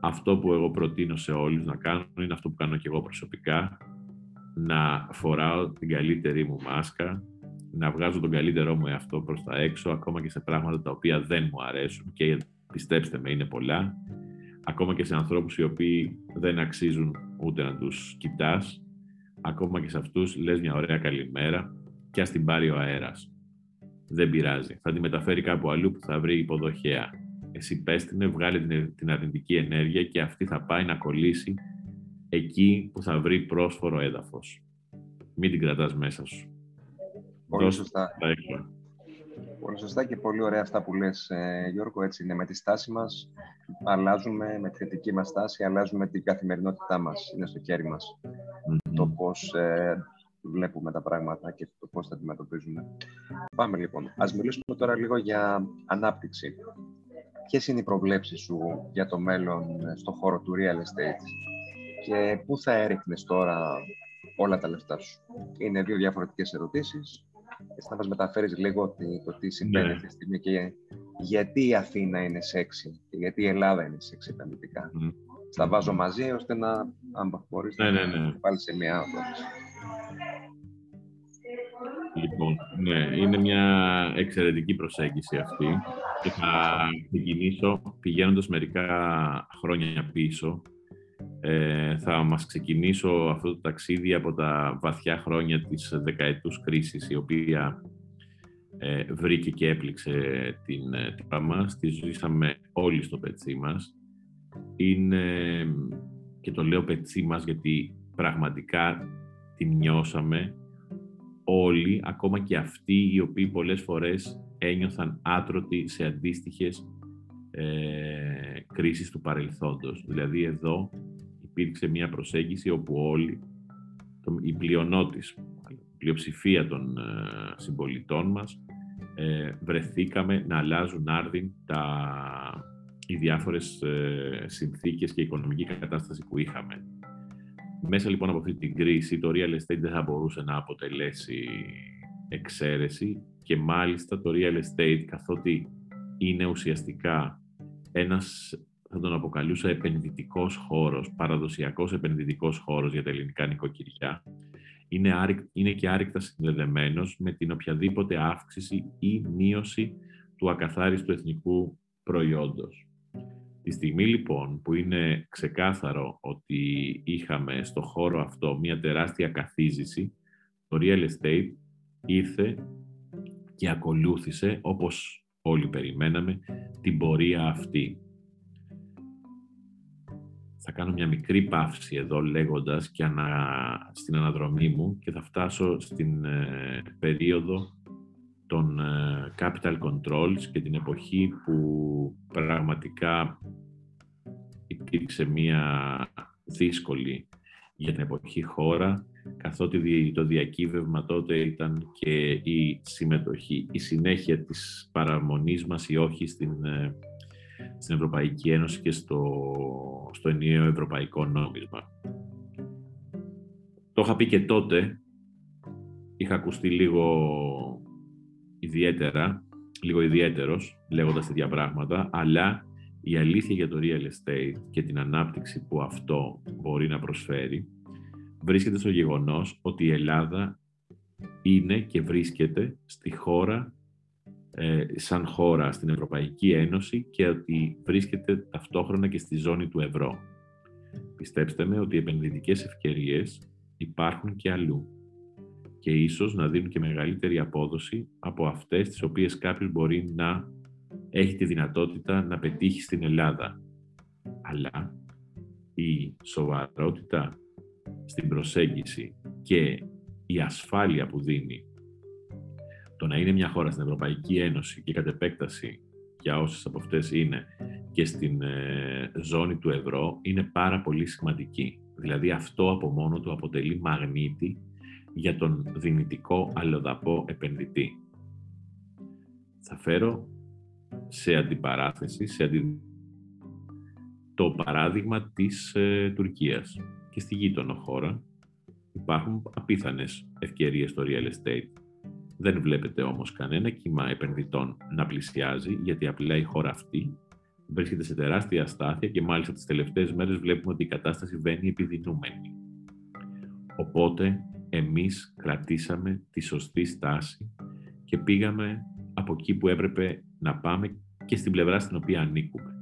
Αυτό που εγώ προτείνω σε όλους να κάνουν είναι αυτό που κάνω και εγώ προσωπικά, να φοράω την καλύτερη μου μάσκα, να βγάζω τον καλύτερό μου εαυτό προς τα έξω, ακόμα και σε πράγματα τα οποία δεν μου αρέσουν και πιστέψτε με είναι πολλά, ακόμα και σε ανθρώπους οι οποίοι δεν αξίζουν ούτε να τους κοιτάς, ακόμα και σε αυτούς λες μια ωραία καλημέρα και ας την πάρει ο αέρας. Δεν πειράζει. Θα τη μεταφέρει κάπου αλλού που θα βρει υποδοχέα εσύ πέστηνε, βγάλει την αρνητική ενέργεια και αυτή θα πάει να κολλήσει εκεί που θα βρει πρόσφορο έδαφος. Μην την κρατάς μέσα σου. Πολύ σωστά. Πολύ σωστά και πολύ ωραία αυτά που λες, ε, Γιώργο. Έτσι είναι. Με τη στάση μας αλλάζουμε, με τη θετική μας στάση αλλάζουμε την καθημερινότητά μας. Είναι στο χέρι μας. Το πώς ε, βλέπουμε τα πράγματα και το πώς τα αντιμετωπίζουμε. Πάμε λοιπόν. Ας μιλήσουμε τώρα λίγο για ανάπτυξη. Ποιες είναι οι προβλέψεις σου για το μέλλον στον χώρο του real estate και πού θα έριχνες τώρα όλα τα λεφτά σου; Είναι δύο διαφορετικές ερωτήσεις. Έτσι θα μας μεταφέρεις λίγο το τι συμβαίνει ναι. αυτή τη στιγμή και γιατί η Αθήνα είναι σεξι και γιατί η Ελλάδα είναι σεξι επενδυτικά. Mm. Στα βάζω μαζί ώστε να, αν μπορείς, ναι, ναι, ναι. πάλι σε μια άποψη. Λοιπόν, ναι, είναι μια εξαιρετική προσέγγιση αυτή και θα ξεκινήσω πηγαίνοντας μερικά χρόνια πίσω. Ε, θα μας ξεκινήσω αυτό το ταξίδι από τα βαθιά χρόνια της δεκαετούς κρίσης, η οποία ε, βρήκε και έπληξε την τύπα μας, τη ζήσαμε όλοι στο πετσί μας. Είναι, και το λέω πετσί μας γιατί πραγματικά την νιώσαμε όλοι, ακόμα και αυτοί οι οποίοι πολλές φορές ένιωθαν άτρωτοι σε αντίστοιχες ε, κρίσεις του παρελθόντος. Δηλαδή εδώ υπήρξε μια προσέγγιση όπου όλοι, το, η πλειονότης, η πλειοψηφία των ε, συμπολιτών μας, ε, βρεθήκαμε να αλλάζουν άρδιν τα, οι διάφορες ε, συνθήκες και η οικονομική κατάσταση που είχαμε. Μέσα λοιπόν από αυτή την κρίση το real estate δεν θα μπορούσε να αποτελέσει εξαίρεση και μάλιστα το real estate καθότι είναι ουσιαστικά ένας, θα τον αποκαλούσα επενδυτικός χώρος, παραδοσιακός επενδυτικός χώρος για τα ελληνικά νοικοκυριά, είναι, είναι και άρρηκτα συνδεδεμένος με την οποιαδήποτε αύξηση ή μείωση του ακαθάριστου εθνικού προϊόντος. Τη στιγμή λοιπόν που είναι ξεκάθαρο ότι είχαμε στο χώρο αυτό μια τεράστια καθίζηση, το real estate ήρθε και ακολούθησε, όπως όλοι περιμέναμε, την πορεία αυτή. Θα κάνω μια μικρή παύση εδώ λέγοντας και ανα, στην αναδρομή μου και θα φτάσω στην ε, περίοδο των ε, capital controls και την εποχή που πραγματικά υπήρξε μια δύσκολη για την εποχή χώρα, καθότι το διακύβευμα τότε ήταν και η συμμετοχή, η συνέχεια της παραμονής μας ή όχι στην, ε, στην Ευρωπαϊκή Ένωση και στο, στο ενιαίο ευρωπαϊκό νόμισμα. Το είχα πει και τότε, είχα ακουστεί λίγο ιδιαίτερα, λίγο ιδιαίτερος, λέγοντας τέτοια πράγματα, αλλά η αλήθεια για το real estate και την ανάπτυξη που αυτό μπορεί να προσφέρει βρίσκεται στο γεγονός ότι η Ελλάδα είναι και βρίσκεται στη χώρα, ε, σαν χώρα στην Ευρωπαϊκή Ένωση και ότι βρίσκεται ταυτόχρονα και στη ζώνη του ευρώ. Πιστέψτε με ότι οι επενδυτικές ευκαιρίες υπάρχουν και αλλού και ίσως να δίνουν και μεγαλύτερη απόδοση από αυτές τις οποίες κάποιος μπορεί να έχει τη δυνατότητα να πετύχει στην Ελλάδα. Αλλά η σοβαρότητα στην προσέγγιση και η ασφάλεια που δίνει το να είναι μια χώρα στην Ευρωπαϊκή Ένωση και κατ' επέκταση για όσες από αυτές είναι και στην ε, ζώνη του ευρώ είναι πάρα πολύ σημαντική. Δηλαδή αυτό από μόνο του αποτελεί μαγνήτη για τον δυνητικό αλλοδαπό επενδυτή. Θα φέρω σε αντιπαράθεση, σε αντι... το παράδειγμα της ε, Τουρκίας. Και στη γείτονο χώρα υπάρχουν απίθανες ευκαιρίες στο real estate. Δεν βλέπετε όμως κανένα κύμα επενδυτών να πλησιάζει, γιατί απλά η χώρα αυτή βρίσκεται σε τεράστια αστάθεια και μάλιστα τις τελευταίες μέρες βλέπουμε ότι η κατάσταση βαίνει επιδεινούμενη. Οπότε εμείς κρατήσαμε τη σωστή στάση και πήγαμε από εκεί που έπρεπε να πάμε και στην πλευρά στην οποία ανήκουμε.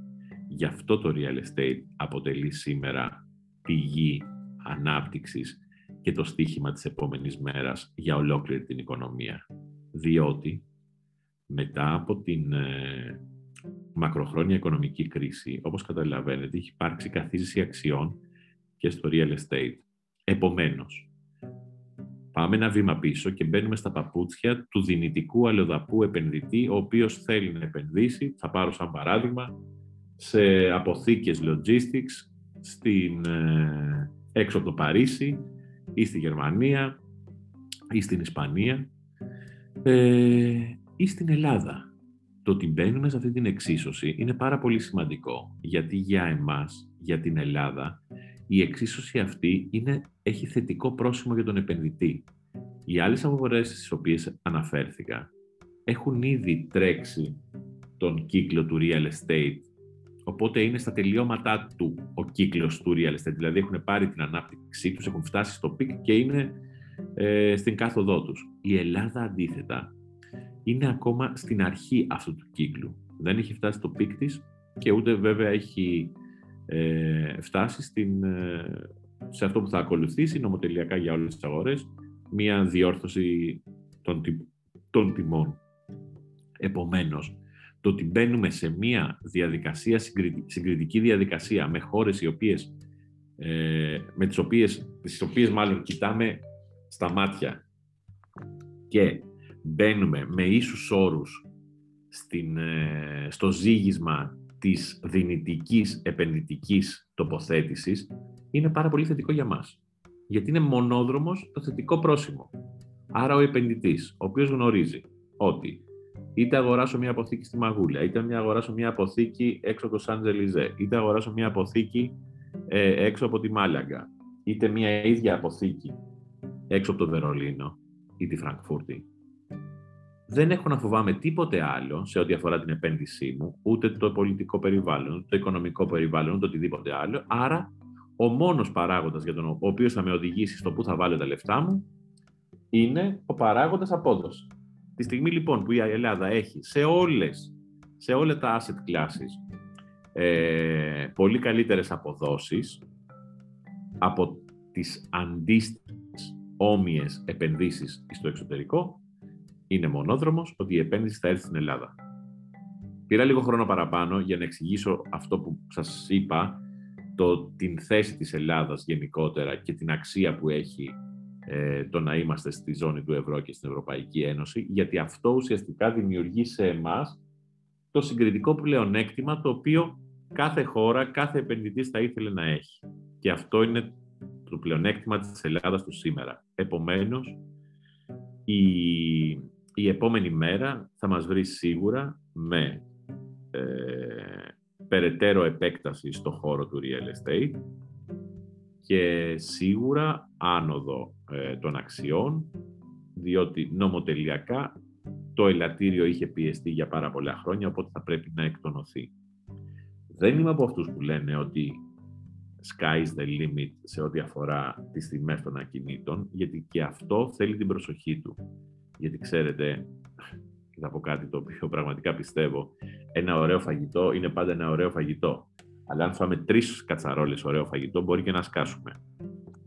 Γι' αυτό το real estate αποτελεί σήμερα πηγή ανάπτυξης και το στίχημα της επόμενης μέρας για ολόκληρη την οικονομία. Διότι μετά από την ε, μακροχρόνια οικονομική κρίση, όπως καταλαβαίνετε, έχει υπάρξει καθίζηση αξιών και στο real estate. Επομένως, Πάμε ένα βήμα πίσω και μπαίνουμε στα παπούτσια του δυνητικού αλλοδαπού επενδυτή, ο οποίος θέλει να επενδύσει, θα πάρω σαν παράδειγμα, σε αποθήκες logistics στην, ε, έξω από το Παρίσι ή στη Γερμανία ή στην Ισπανία ε, ή στην Ελλάδα. Το ότι μπαίνουμε σε αυτή την εξίσωση είναι πάρα πολύ σημαντικό, γιατί για εμάς, για την Ελλάδα, η εξίσωση αυτή είναι, έχει θετικό πρόσημο για τον επενδυτή. Οι άλλες αγορές στις οποίες αναφέρθηκα έχουν ήδη τρέξει τον κύκλο του real estate, οπότε είναι στα τελειώματά του ο κύκλος του real estate, δηλαδή έχουν πάρει την ανάπτυξή τους, έχουν φτάσει στο peak και είναι ε, στην κάθοδό τους. Η Ελλάδα αντίθετα είναι ακόμα στην αρχή αυτού του κύκλου. Δεν έχει φτάσει στο peak της και ούτε βέβαια έχει ε, φτάσει στην, ε, σε αυτό που θα ακολουθήσει νομοτελειακά για όλες τις αγορές, μία διόρθωση των, των τιμών. Επομένως, το ότι μπαίνουμε σε μία διαδικασία, συγκριτική διαδικασία με χώρες οι οποίες, ε, με τις οποίες, τις οποίες μάλλον κοιτάμε στα μάτια και μπαίνουμε με ίσους όρους στην, ε, στο ζήγισμα της δυνητικής επενδυτικής τοποθέτησης είναι πάρα πολύ θετικό για μας. Γιατί είναι μονόδρομος το θετικό πρόσημο. Άρα ο επενδυτής, ο οποίος γνωρίζει ότι είτε αγοράσω μια αποθήκη στη Μαγούλα, είτε μια αγοράσω μια αποθήκη έξω από το Σαν είτε αγοράσω μια αποθήκη ε, έξω από τη Μάλαγκα, είτε μια ίδια αποθήκη έξω από το Βερολίνο ή τη Φραγκφούρτη, δεν έχω να φοβάμαι τίποτε άλλο σε ό,τι αφορά την επένδυσή μου, ούτε το πολιτικό περιβάλλον, ούτε το οικονομικό περιβάλλον, ούτε οτιδήποτε άλλο. Άρα, ο μόνος παράγοντας για τον ο οποίος θα με οδηγήσει στο πού θα βάλω τα λεφτά μου, είναι ο παράγοντας απόδοσης. Τη στιγμή λοιπόν που η Ελλάδα έχει σε όλες, σε όλα τα asset classes ε, πολύ καλύτερες αποδόσεις από τις αντίστοιχες όμοιες επενδύσεις στο εξωτερικό, είναι μονόδρομος ότι η επένδυση θα έρθει στην Ελλάδα. Πήρα λίγο χρόνο παραπάνω για να εξηγήσω αυτό που σας είπα, το, την θέση της Ελλάδας γενικότερα και την αξία που έχει ε, το να είμαστε στη ζώνη του ευρώ και στην Ευρωπαϊκή Ένωση, γιατί αυτό ουσιαστικά δημιουργεί σε εμάς το συγκριτικό πλεονέκτημα το οποίο κάθε χώρα, κάθε επενδυτής θα ήθελε να έχει. Και αυτό είναι το πλεονέκτημα της Ελλάδας του σήμερα. Επομένως, η, η επόμενη μέρα θα μας βρει σίγουρα με ε, περαιτέρω επέκταση στο χώρο του real estate και σίγουρα άνοδο ε, των αξιών, διότι νομοτελειακά το ελαττήριο είχε πιεστεί για πάρα πολλά χρόνια, οπότε θα πρέπει να εκτονωθεί. Δεν είμαι από αυτούς που λένε ότι sky's the limit σε ό,τι αφορά τις τιμές των ακινήτων, γιατί και αυτό θέλει την προσοχή του. Γιατί ξέρετε, θα πω κάτι το οποίο πραγματικά πιστεύω, ένα ωραίο φαγητό είναι πάντα ένα ωραίο φαγητό. Αλλά αν φάμε τρεις κατσαρόλες ωραίο φαγητό, μπορεί και να σκάσουμε.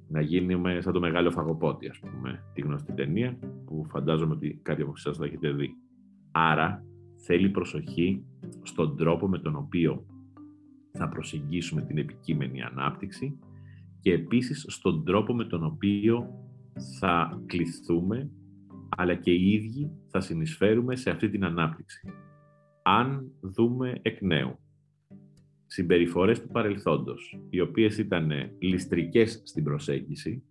Να γίνουμε σαν το μεγάλο φαγοπότη, ας πούμε, τη γνωστή ταινία που φαντάζομαι ότι κάποιοι από εσάς θα έχετε δει. Άρα θέλει προσοχή στον τρόπο με τον οποίο θα προσεγγίσουμε την επικείμενη ανάπτυξη και επίσης στον τρόπο με τον οποίο θα κληθούμε αλλά και οι ίδιοι θα συνεισφέρουμε σε αυτή την ανάπτυξη. Αν δούμε εκ νέου συμπεριφορές του παρελθόντος, οι οποίες ήταν ληστρικές στην προσέγγιση,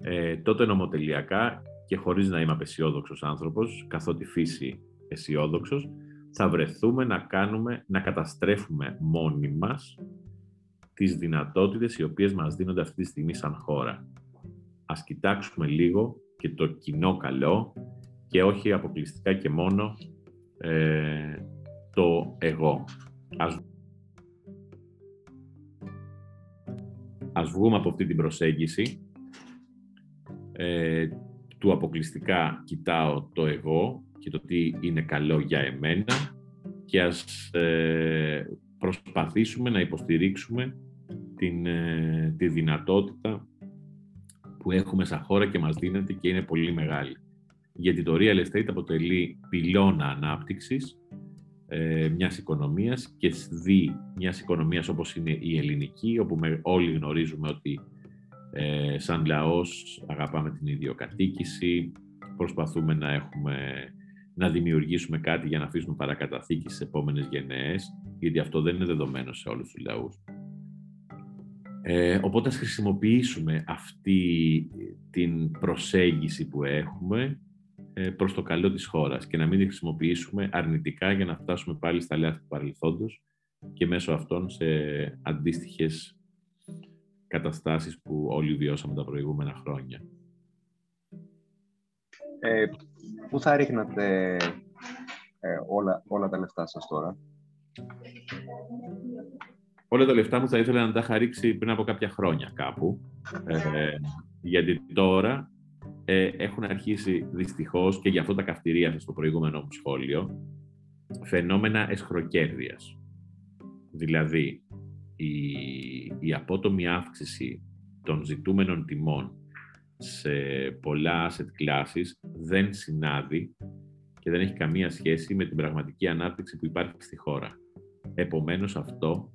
ε, τότε νομοτελειακά και χωρίς να είμαι απεσιόδοξος άνθρωπος, καθότι φύση αισιόδοξος, θα βρεθούμε να κάνουμε, να καταστρέφουμε μόνοι μας τις δυνατότητες οι οποίες μας δίνονται αυτή τη στιγμή σαν χώρα. Ας κοιτάξουμε λίγο και το κοινό καλό και όχι αποκλειστικά και μόνο ε, το εγώ. Ας... Ας βγούμε από αυτή την προσέγγιση ε, του αποκλειστικά κοιτάω το εγώ και το τι είναι καλό για εμένα και ας ε, προσπαθήσουμε να υποστηρίξουμε την, ε, τη δυνατότητα που έχουμε σαν χώρα και μας δίνεται και είναι πολύ μεγάλη. Γιατί το real estate αποτελεί πυλώνα ανάπτυξης ε, μιας οικονομίας και δι μιας οικονομίας όπως είναι η ελληνική, όπου όλοι γνωρίζουμε ότι ε, σαν λαός αγαπάμε την ιδιοκατοίκηση, προσπαθούμε να έχουμε να δημιουργήσουμε κάτι για να αφήσουμε παρακαταθήκη στις επόμενες γενναίες, γιατί αυτό δεν είναι δεδομένο σε όλους τους λαούς. Ε, οπότε ας χρησιμοποιήσουμε αυτή την προσέγγιση που έχουμε ε, προς το καλό της χώρας και να μην τη χρησιμοποιήσουμε αρνητικά για να φτάσουμε πάλι στα λάθη του παρελθόντος και μέσω αυτών σε αντίστοιχες καταστάσεις που όλοι βιώσαμε τα προηγούμενα χρόνια. Ε, πού θα ρίχνατε ε, όλα, όλα τα λεφτά σας τώρα; Όλα τα λεφτά μου θα ήθελα να τα είχα ρίξει πριν από κάποια χρόνια κάπου. Ε, γιατί τώρα ε, έχουν αρχίσει δυστυχώς και για αυτό τα καυτηρία στο προηγούμενο μου σχόλιο φαινόμενα εσχροκέρδειας. Δηλαδή, η, η απότομη αύξηση των ζητούμενων τιμών σε πολλά asset classes δεν συνάδει και δεν έχει καμία σχέση με την πραγματική ανάπτυξη που υπάρχει στη χώρα. Επομένως αυτό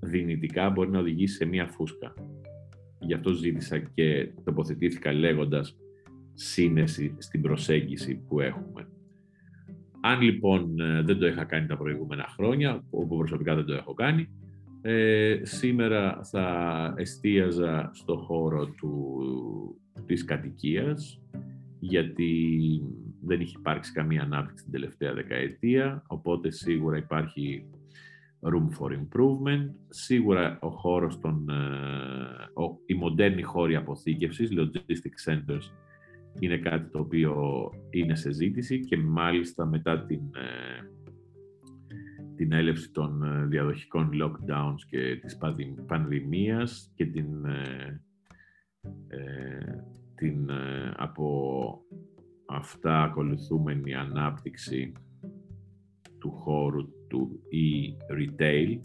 δυνητικά μπορεί να οδηγήσει σε μία φούσκα. Γι' αυτό ζήτησα και τοποθετήθηκα λέγοντας σύνεση στην προσέγγιση που έχουμε. Αν λοιπόν ε, δεν το είχα κάνει τα προηγούμενα χρόνια, όπου προσωπικά δεν το έχω κάνει, ε, σήμερα θα εστίαζα στο χώρο του, της κατοικίας, γιατί δεν έχει υπάρξει καμία ανάπτυξη την τελευταία δεκαετία, οπότε σίγουρα υπάρχει room for improvement. Σίγουρα ο χώρος των, ε, ο, οι μοντέρνοι χώροι αποθήκευσης, logistic centers, είναι κάτι το οποίο είναι σε ζήτηση και μάλιστα μετά την, ε, την έλευση των ε, διαδοχικών lockdowns και της πανδημίας και την, την από αυτά ακολουθούμενη ανάπτυξη του χώρου του e-retail,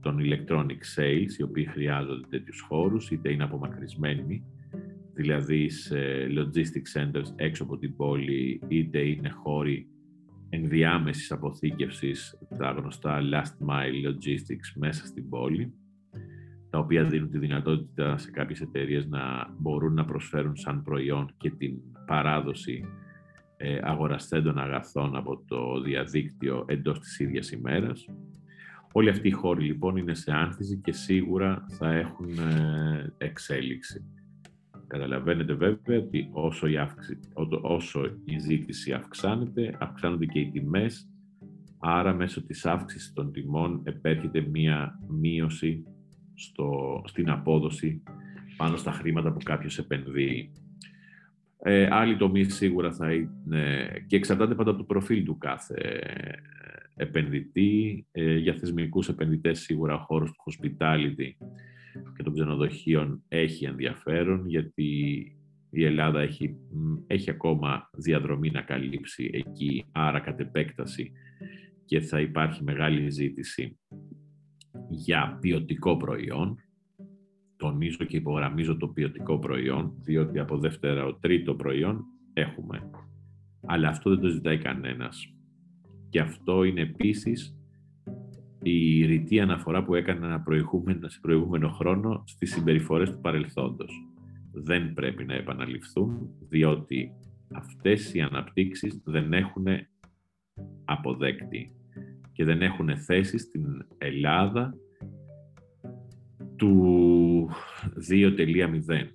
των electronic sales, οι οποίοι χρειάζονται τέτοιους χώρους, είτε είναι απομακρυσμένοι, δηλαδή σε logistic centers έξω από την πόλη, είτε είναι χώροι ενδιάμεσης αποθήκευσης, τα γνωστά last mile logistics μέσα στην πόλη, τα οποία δίνουν τη δυνατότητα σε κάποιες εταιρείες να μπορούν να προσφέρουν σαν προϊόν και την παράδοση ε, αγοραστέντων αγαθών από το διαδίκτυο εντός της ίδιας ημέρας. Όλοι αυτοί οι χώροι λοιπόν είναι σε άνθηση και σίγουρα θα έχουν ε, εξέλιξη. Καταλαβαίνετε βέβαια ότι όσο η, όσο η ζήτηση αυξάνεται, αυξάνονται και οι τιμές, άρα μέσω της αύξησης των τιμών επέρχεται μία μείωση στο, στην απόδοση πάνω στα χρήματα που κάποιος επενδύει. Ε, άλλοι τομεί σίγουρα θα είναι και εξαρτάται πάντα από το προφίλ του κάθε ε, επενδυτή. Ε, για θεσμικούς επενδυτές σίγουρα ο χώρος του hospitality και των ξενοδοχείων έχει ενδιαφέρον γιατί η Ελλάδα έχει, έχει ακόμα διαδρομή να καλύψει εκεί, άρα κατ' επέκταση και θα υπάρχει μεγάλη ζήτηση για ποιοτικό προϊόν τονίζω και υπογραμμίζω το ποιοτικό προϊόν, διότι από δεύτερο, τρίτο προϊόν έχουμε. Αλλά αυτό δεν το ζητάει κανένας. Και αυτό είναι επίσης η ρητή αναφορά που έκανα ένα προηγούμενο, σε προηγούμενο χρόνο στις συμπεριφορές του παρελθόντος. Δεν πρέπει να επαναληφθούν, διότι αυτές οι αναπτύξεις δεν έχουν αποδέκτη και δεν έχουν θέση στην Ελλάδα του 2.0.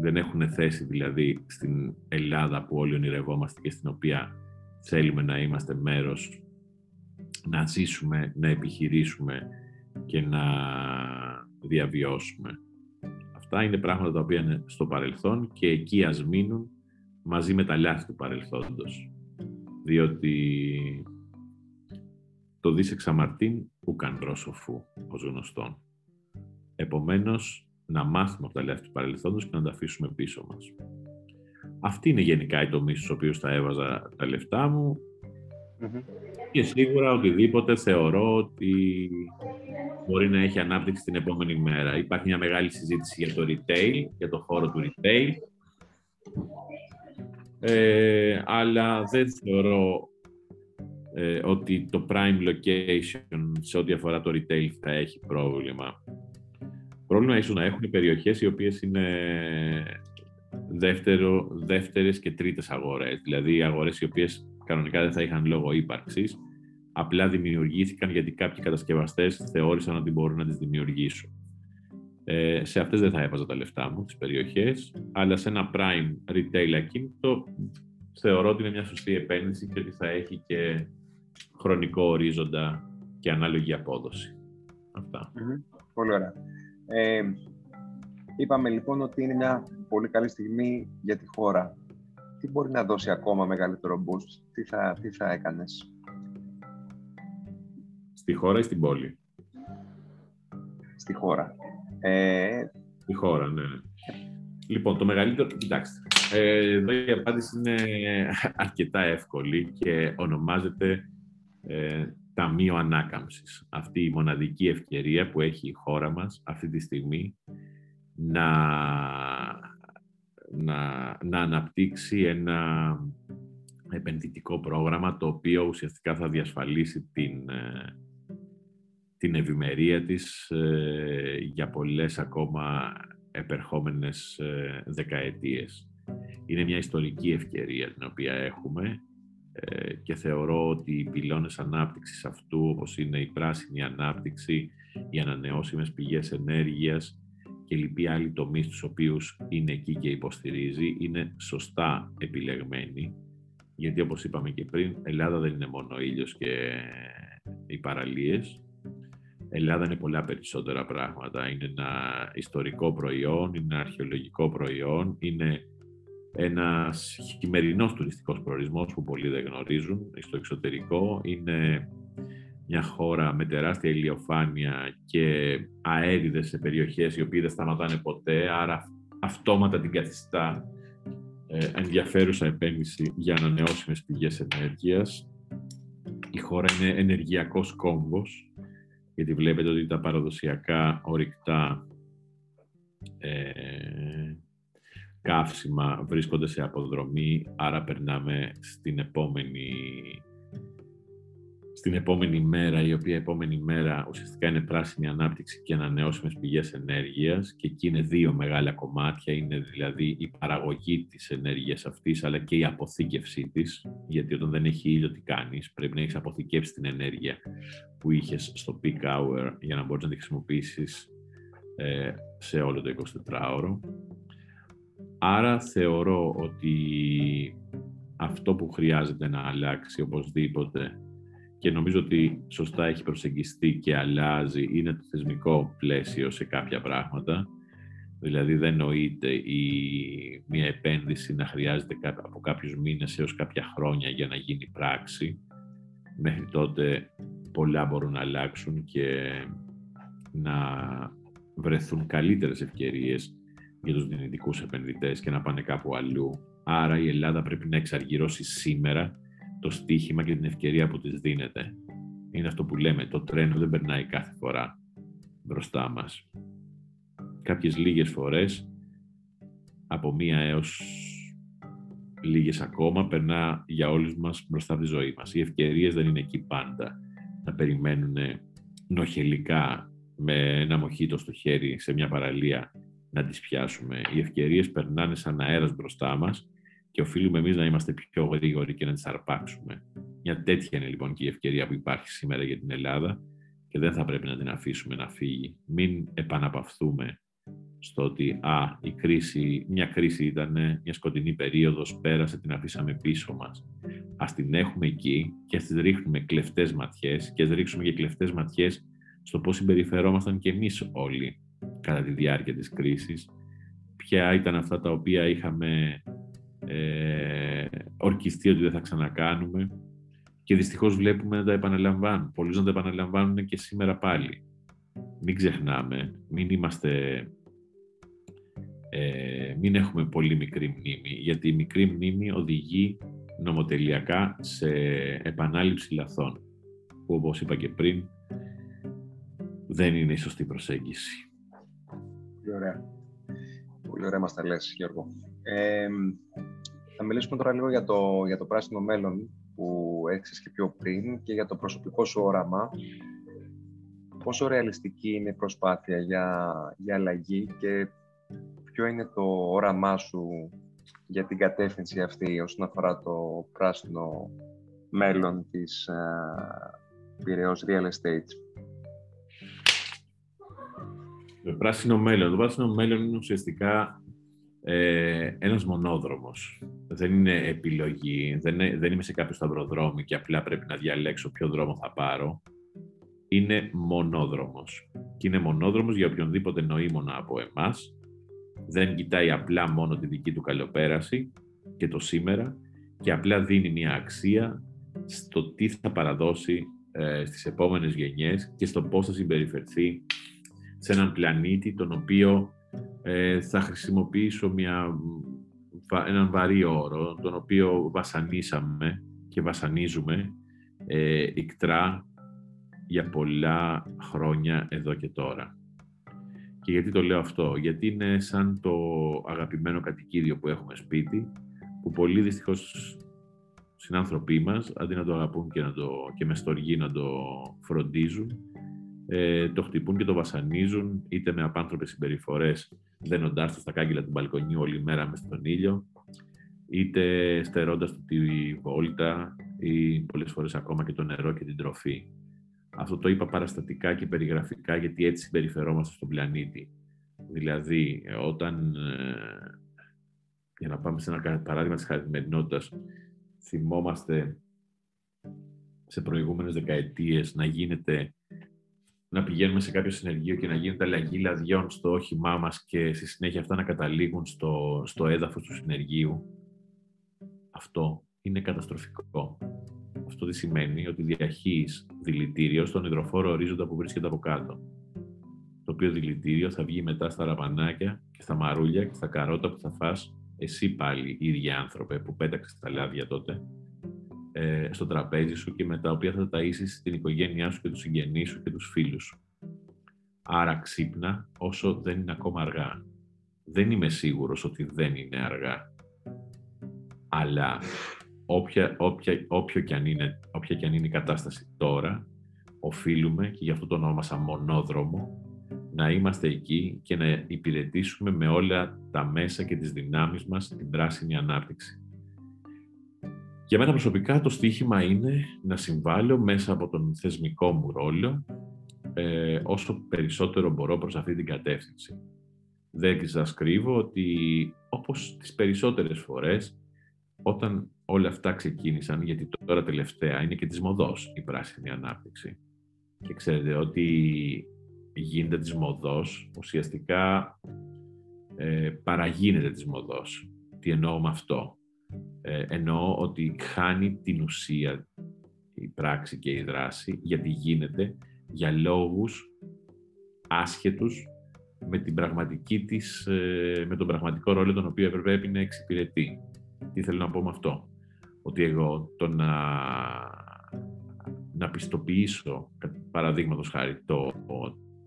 Δεν έχουν θέση δηλαδή στην Ελλάδα που όλοι ονειρευόμαστε και στην οποία θέλουμε να είμαστε μέρος, να ζήσουμε, να επιχειρήσουμε και να διαβιώσουμε. Αυτά είναι πράγματα τα οποία είναι στο παρελθόν και εκεί ας μείνουν μαζί με τα λάθη του παρελθόντος. Διότι το δις εξαμαρτήν ουκαν πρόσοφου, ως γνωστόν. Επομένως, να μάθουμε από τα λάθη του παρελθόντος και να τα αφήσουμε πίσω μας. Αυτή είναι γενικά η τομή στους οποίους θα έβαζα τα λεφτά μου και σίγουρα οτιδήποτε θεωρώ ότι μπορεί να έχει ανάπτυξη την επόμενη μέρα. Υπάρχει μια μεγάλη συζήτηση για το retail, για το χώρο του retail, ε, αλλά δεν θεωρώ ε, ότι το prime location σε ό,τι αφορά το retail θα έχει πρόβλημα πρόβλημα ίσως να έχουν περιοχές οι οποίες είναι δεύτερο, δεύτερες και τρίτες αγορές. Δηλαδή οι αγορές οι οποίες κανονικά δεν θα είχαν λόγο ύπαρξης, απλά δημιουργήθηκαν γιατί κάποιοι κατασκευαστές θεώρησαν ότι μπορούν να τις δημιουργήσουν. Ε, σε αυτές δεν θα έβαζα τα λεφτά μου, τις περιοχές, αλλά σε ένα prime retail ακίνητο θεωρώ ότι είναι μια σωστή επένδυση και ότι θα έχει και χρονικό ορίζοντα και ανάλογη απόδοση. Αυτά. Πολύ ωραία. Ε, Είπαμε λοιπόν ότι είναι μια πολύ καλή στιγμή για τη χώρα. Τι μπορεί να δώσει ακόμα μεγαλύτερο boost, τι θα, τι θα έκανες; Στη χώρα ή στην πόλη; Στη χώρα. Ε... Στη χώρα, ναι. Λοιπόν, το μεγαλύτερο... Κοιτάξτε, ε, εδώ η απάντηση είναι αρκετά εύκολη και ονομάζεται ε, Ταμείο Ανάκαμψης. Αυτή η μοναδική ευκαιρία που έχει η χώρα μας αυτή τη στιγμή να, να, να αναπτύξει ένα επενδυτικό πρόγραμμα το οποίο ουσιαστικά θα διασφαλίσει την, ε, την ευημερία της ε, για πολλές ακόμα επερχόμενες ε, δεκαετίες. Είναι μια ιστορική ευκαιρία την οποία έχουμε και θεωρώ ότι οι πυλώνες ανάπτυξης αυτού, όπως είναι η πράσινη ανάπτυξη, οι ανανεώσιμες πηγές ενέργειας και λοιποί άλλοι τομείς τους οποίους είναι εκεί και υποστηρίζει, είναι σωστά επιλεγμένοι, γιατί όπως είπαμε και πριν, Ελλάδα δεν είναι μόνο ο ήλιος και οι παραλίες, Ελλάδα είναι πολλά περισσότερα πράγματα. Είναι ένα ιστορικό προϊόν, είναι ένα αρχαιολογικό προϊόν, είναι ένας χειμερινός τουριστικός προορισμός που πολλοί δεν γνωρίζουν στο εξωτερικό. Είναι μια χώρα με τεράστια ηλιοφάνεια και αέριδες σε περιοχές οι οποίες δεν σταματάνε ποτέ, άρα αυτόματα την καθιστά ε, ενδιαφέρουσα επένδυση για ανανεώσιμες πηγές ενέργειας. Η χώρα είναι ενεργειακός κόμβος, γιατί βλέπετε ότι τα παραδοσιακά ορυκτά ε, καύσιμα βρίσκονται σε αποδρομή, άρα περνάμε στην επόμενη στην επόμενη μέρα, η οποία επόμενη μέρα ουσιαστικά είναι πράσινη ανάπτυξη και ανανεώσιμες πηγές ενέργειας και εκεί είναι δύο μεγάλα κομμάτια, είναι δηλαδή η παραγωγή της ενέργειας αυτής αλλά και η αποθήκευσή της, γιατί όταν δεν έχει ήλιο τι κάνεις, πρέπει να έχεις αποθηκεύσει την ενέργεια που είχες στο peak hour για να μπορείς να τη χρησιμοποιήσεις ε, σε όλο το 24ωρο. Άρα θεωρώ ότι αυτό που χρειάζεται να αλλάξει οπωσδήποτε και νομίζω ότι σωστά έχει προσεγγιστεί και αλλάζει είναι το θεσμικό πλαίσιο σε κάποια πράγματα. Δηλαδή δεν νοείται η, μια επένδυση να χρειάζεται από κάποιους μήνες έως κάποια χρόνια για να γίνει πράξη. Μέχρι τότε πολλά μπορούν να αλλάξουν και να βρεθούν καλύτερες ευκαιρίες για τους δυνητικούς επενδυτές και να πάνε κάπου αλλού. Άρα η Ελλάδα πρέπει να εξαργυρώσει σήμερα το στίχημα και την ευκαιρία που της δίνεται. Είναι αυτό που λέμε, το τρένο δεν περνάει κάθε φορά μπροστά μας. Κάποιες λίγες φορές, από μία έως λίγες ακόμα, περνά για όλους μας μπροστά τη ζωή μας. Οι ευκαιρίες δεν είναι εκεί πάντα να περιμένουν νοχελικά με ένα μοχίτο στο χέρι σε μια παραλία να τις πιάσουμε. Οι ευκαιρίες περνάνε σαν αέρας μπροστά μας και οφείλουμε εμείς να είμαστε πιο γρήγοροι και να τις αρπάξουμε. Μια τέτοια είναι λοιπόν και η ευκαιρία που υπάρχει σήμερα για την Ελλάδα και δεν θα πρέπει να την αφήσουμε να φύγει. Μην επαναπαυθούμε στο ότι α, η κρίση, μια κρίση ήταν μια σκοτεινή περίοδος, πέρασε, την αφήσαμε πίσω μας. Ας την έχουμε εκεί και ας τις ρίχνουμε κλεφτές ματιές και ας ρίξουμε και κλεφτές ματιές στο πώς συμπεριφερόμασταν και εμείς όλοι κατά τη διάρκεια της κρίσης. Ποια ήταν αυτά τα οποία είχαμε ε, ορκιστεί ότι δεν θα ξανακάνουμε και δυστυχώς βλέπουμε να τα επαναλαμβάνουν. Πολλοί να τα επαναλαμβάνουν και σήμερα πάλι. Μην ξεχνάμε, μην είμαστε... Ε, μην έχουμε πολύ μικρή μνήμη, γιατί η μικρή μνήμη οδηγεί νομοτελειακά σε επανάληψη λαθών, που όπως είπα και πριν, δεν είναι η σωστή προσέγγιση. Πολύ ωραία. Πολύ ωραία μας τα λες, Γιώργο. Ε, θα μιλήσουμε τώρα λίγο για το, για το πράσινο μέλλον που έξεις και πιο πριν και για το προσωπικό σου όραμα. Πόσο ρεαλιστική είναι η προσπάθεια για, για αλλαγή και ποιο είναι το όραμά σου για την κατεύθυνση αυτή όσον αφορά το πράσινο μέλλον της uh, Πειραιός Real Estate; Το πράσινο μέλλον. Το πράσινο μέλλον είναι ουσιαστικά ε, ένας μονόδρομος. Δεν είναι επιλογή, δεν, δεν είμαι σε κάποιο σταυροδρόμι και απλά πρέπει να διαλέξω ποιο δρόμο θα πάρω. Είναι μονόδρομος. Και είναι μονόδρομος για οποιονδήποτε νοήμονα από εμάς Δεν κοιτάει απλά μόνο τη δική του καλοπέραση και το σήμερα και απλά δίνει μια αξία στο τι θα παραδώσει ε, στις επόμενες γενιές και στο πώς θα συμπεριφερθεί σε έναν πλανήτη τον οποίο ε, θα χρησιμοποιήσω μια, έναν βαρύ όρο, τον οποίο βασανίσαμε και βασανίζουμε ε, ικτρά για πολλά χρόνια εδώ και τώρα. Και γιατί το λέω αυτό, γιατί είναι σαν το αγαπημένο κατοικίδιο που έχουμε σπίτι, που πολλοί δυστυχώς συνάνθρωποι μας, αντί να το αγαπούν και, να το, και με στοργή να το φροντίζουν, ε, το χτυπούν και το βασανίζουν, είτε με απάνθρωπες συμπεριφορές, δένοντάς το στα κάγκελα του μπαλκονιού όλη μέρα μες στον ήλιο, είτε στερώντας του τη βόλτα ή πολλές φορές ακόμα και το νερό και την τροφή. Αυτό το είπα παραστατικά και περιγραφικά γιατί έτσι συμπεριφερόμαστε στον πλανήτη. Δηλαδή, όταν, ε, για να πάμε σε ένα παράδειγμα της καθημερινότητας, θυμόμαστε σε προηγούμενες δεκαετίες να γίνεται να πηγαίνουμε σε κάποιο συνεργείο και να γίνεται αλλαγή λαδιών στο όχημά μας και στη συνέχεια αυτά να καταλήγουν στο, στο έδαφος του συνεργείου. Αυτό είναι καταστροφικό. Αυτό τι σημαίνει; Ότι διαχείς δηλητήριο στον υδροφόρο ορίζοντα που βρίσκεται από κάτω. Το οποίο δηλητήριο θα βγει μετά στα ραπανάκια και στα μαρούλια και στα καρότα που θα φας εσύ πάλι, ίδια άνθρωπε που πέταξες τα λάδια τότε, ε, στο τραπέζι σου και με τα οποία θα ταΐσεις την οικογένειά σου και τους συγγενείς σου και τους φίλους σου. Άρα ξύπνα όσο δεν είναι ακόμα αργά. Δεν είμαι σίγουρος ότι δεν είναι αργά. Αλλά όποια, όποια, όποιο και αν είναι, όποια και αν είναι η κατάσταση τώρα, οφείλουμε, και γι' αυτό το ονόμασα μονόδρομο, να είμαστε εκεί και να υπηρετήσουμε με όλα τα μέσα και τις δυνάμεις μας την πράσινη ανάπτυξη. Για μένα προσωπικά το στίχημα είναι να συμβάλλω μέσα από τον θεσμικό μου ρόλο ε, όσο περισσότερο μπορώ προς αυτή την κατεύθυνση. Δεν σας κρύβω ότι όπως τις περισσότερες φορές όταν όλα αυτά ξεκίνησαν, γιατί τώρα τελευταία είναι και της μοδός η πράσινη ανάπτυξη. Και ξέρετε ότι γίνεται της μοδός, ουσιαστικά ε, παραγίνεται της μοδός. Τι εννοώ με αυτό; Ε, εννοώ ότι χάνει την ουσία η πράξη και η δράση, γιατί γίνεται για λόγους άσχετους με, την πραγματική της, ε, με τον πραγματικό ρόλο τον οποίο πρέπει να εξυπηρετεί. Τι θέλω να πω με αυτό; Ότι εγώ το να, να πιστοποιήσω, παραδείγματος χάρη, το,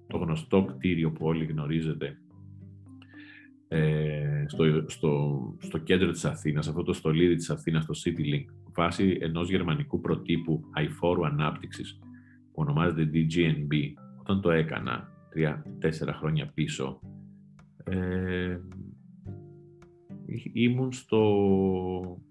το γνωστό κτίριο που όλοι γνωρίζετε ε, στο, στο, στο κέντρο της Αθήνας, αυτό το στολίδι της Αθήνας, το CityLink, βάσει ενός γερμανικού προτύπου αηφόρου ανάπτυξης που ονομάζεται DGNB, όταν το έκανα τρία-τέσσερα χρόνια πίσω, ε, ήμουν στο,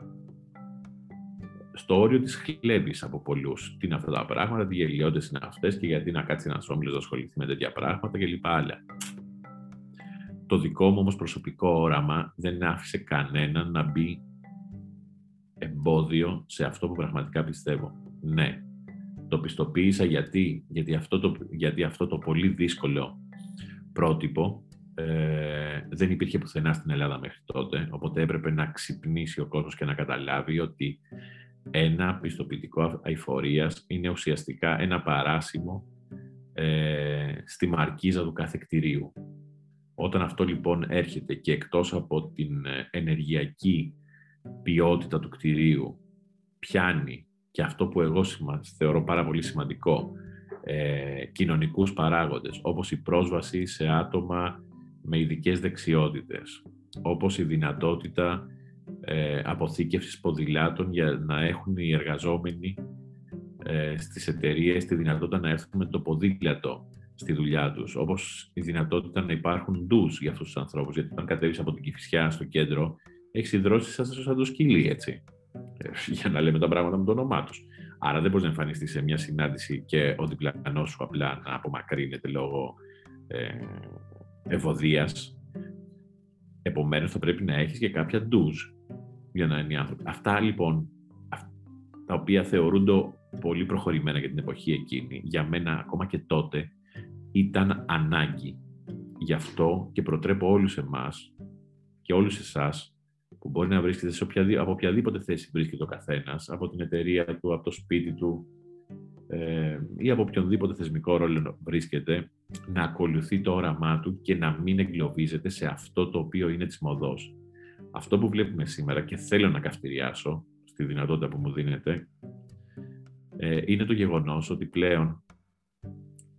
στο όριο της χλέβης από πολλούς. Τι είναι αυτά τα πράγματα, τι γελιότητες είναι αυτές και γιατί να κάτσει ένας όμιλος να ασχοληθεί με τέτοια πράγματα κλπ. Άλλα. Το δικό μου όμως προσωπικό όραμα δεν άφησε κανέναν να μπει εμπόδιο σε αυτό που πραγματικά πιστεύω. Ναι, το πιστοποίησα γιατί, γιατί, αυτό, το, γιατί αυτό το πολύ δύσκολο πρότυπο ε, δεν υπήρχε πουθενά στην Ελλάδα μέχρι τότε, οπότε έπρεπε να ξυπνήσει ο κόσμος και να καταλάβει ότι ένα πιστοποιητικό αηφορίας είναι ουσιαστικά ένα παράσημο ε, στη μαρκίζα του κάθε κτηρίου. Όταν αυτό λοιπόν έρχεται και εκτός από την ε, ενεργειακή ποιότητα του κτηρίου πιάνει και αυτό που εγώ θεωρώ πάρα πολύ σημαντικό, ε, κοινωνικούς παράγοντες, όπως η πρόσβαση σε άτομα με ειδικές δεξιότητες, όπως η δυνατότητα ε, αποθήκευσης ποδηλάτων για να έχουν οι εργαζόμενοι ε, στις εταιρείες τη δυνατότητα να έρθουν με το ποδήλατο στη δουλειά τους, όπως η δυνατότητα να υπάρχουν ντους για αυτούς τους ανθρώπους, γιατί όταν κατέβεις από την Κηφισιά στο κέντρο, έχεις υδρώσει σαν, σαν το σκυλί, έτσι, ε, για να λέμε τα πράγματα με το όνομά τους. Άρα δεν μπορείς να εμφανιστείς σε μια συνάντηση και ο διπλανός σου απλά να απομακρύνεται λόγω ε, ευωδίας. Επομένως θα πρέπει να έχεις και κάποια ντουζ για να είναι οι άνθρωποι. Αυτά λοιπόν, τα οποία θεωρούνται πολύ προχωρημένα για την εποχή εκείνη, για μένα ακόμα και τότε ήταν ανάγκη. γι' αυτό και προτρέπω όλους εμάς και όλους εσάς που μπορεί να βρίσκεται σε οποιαδή, από οποιαδήποτε θέση βρίσκεται ο καθένας, από την εταιρεία του, από το σπίτι του ε, ή από οποιονδήποτε θεσμικό ρόλο βρίσκεται, να ακολουθεί το όραμά του και να μην εγκλωβίζεται σε αυτό το οποίο είναι της μοδός. Αυτό που βλέπουμε σήμερα και θέλω να καυτηριάσω στη δυνατότητα που μου δίνεται, ε, είναι το γεγονός ότι πλέον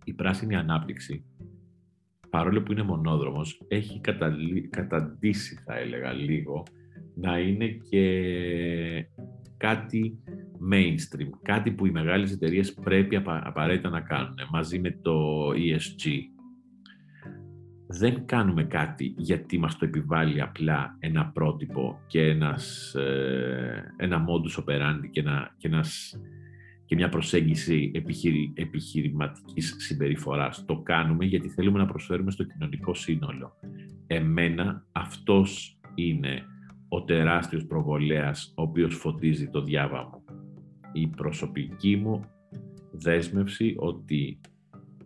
η πράσινη ανάπτυξη, παρόλο που είναι μονόδρομος, έχει καταντήσει, θα έλεγα, λίγο, να είναι και κάτι mainstream, κάτι που οι μεγάλες εταιρείες πρέπει απαραίτητα να κάνουν, μαζί με το ESG. Δεν κάνουμε κάτι γιατί μας το επιβάλλει απλά ένα πρότυπο και ένας, ε, ένα modus operandi και, ένα, και ένας και μια προσέγγιση επιχειρη, επιχειρηματικής συμπεριφοράς. Το κάνουμε γιατί θέλουμε να προσφέρουμε στο κοινωνικό σύνολο. Εμένα αυτός είναι ο τεράστιος προβολέας ο οποίος φωτίζει το διάβα μου. Η προσωπική μου δέσμευση ότι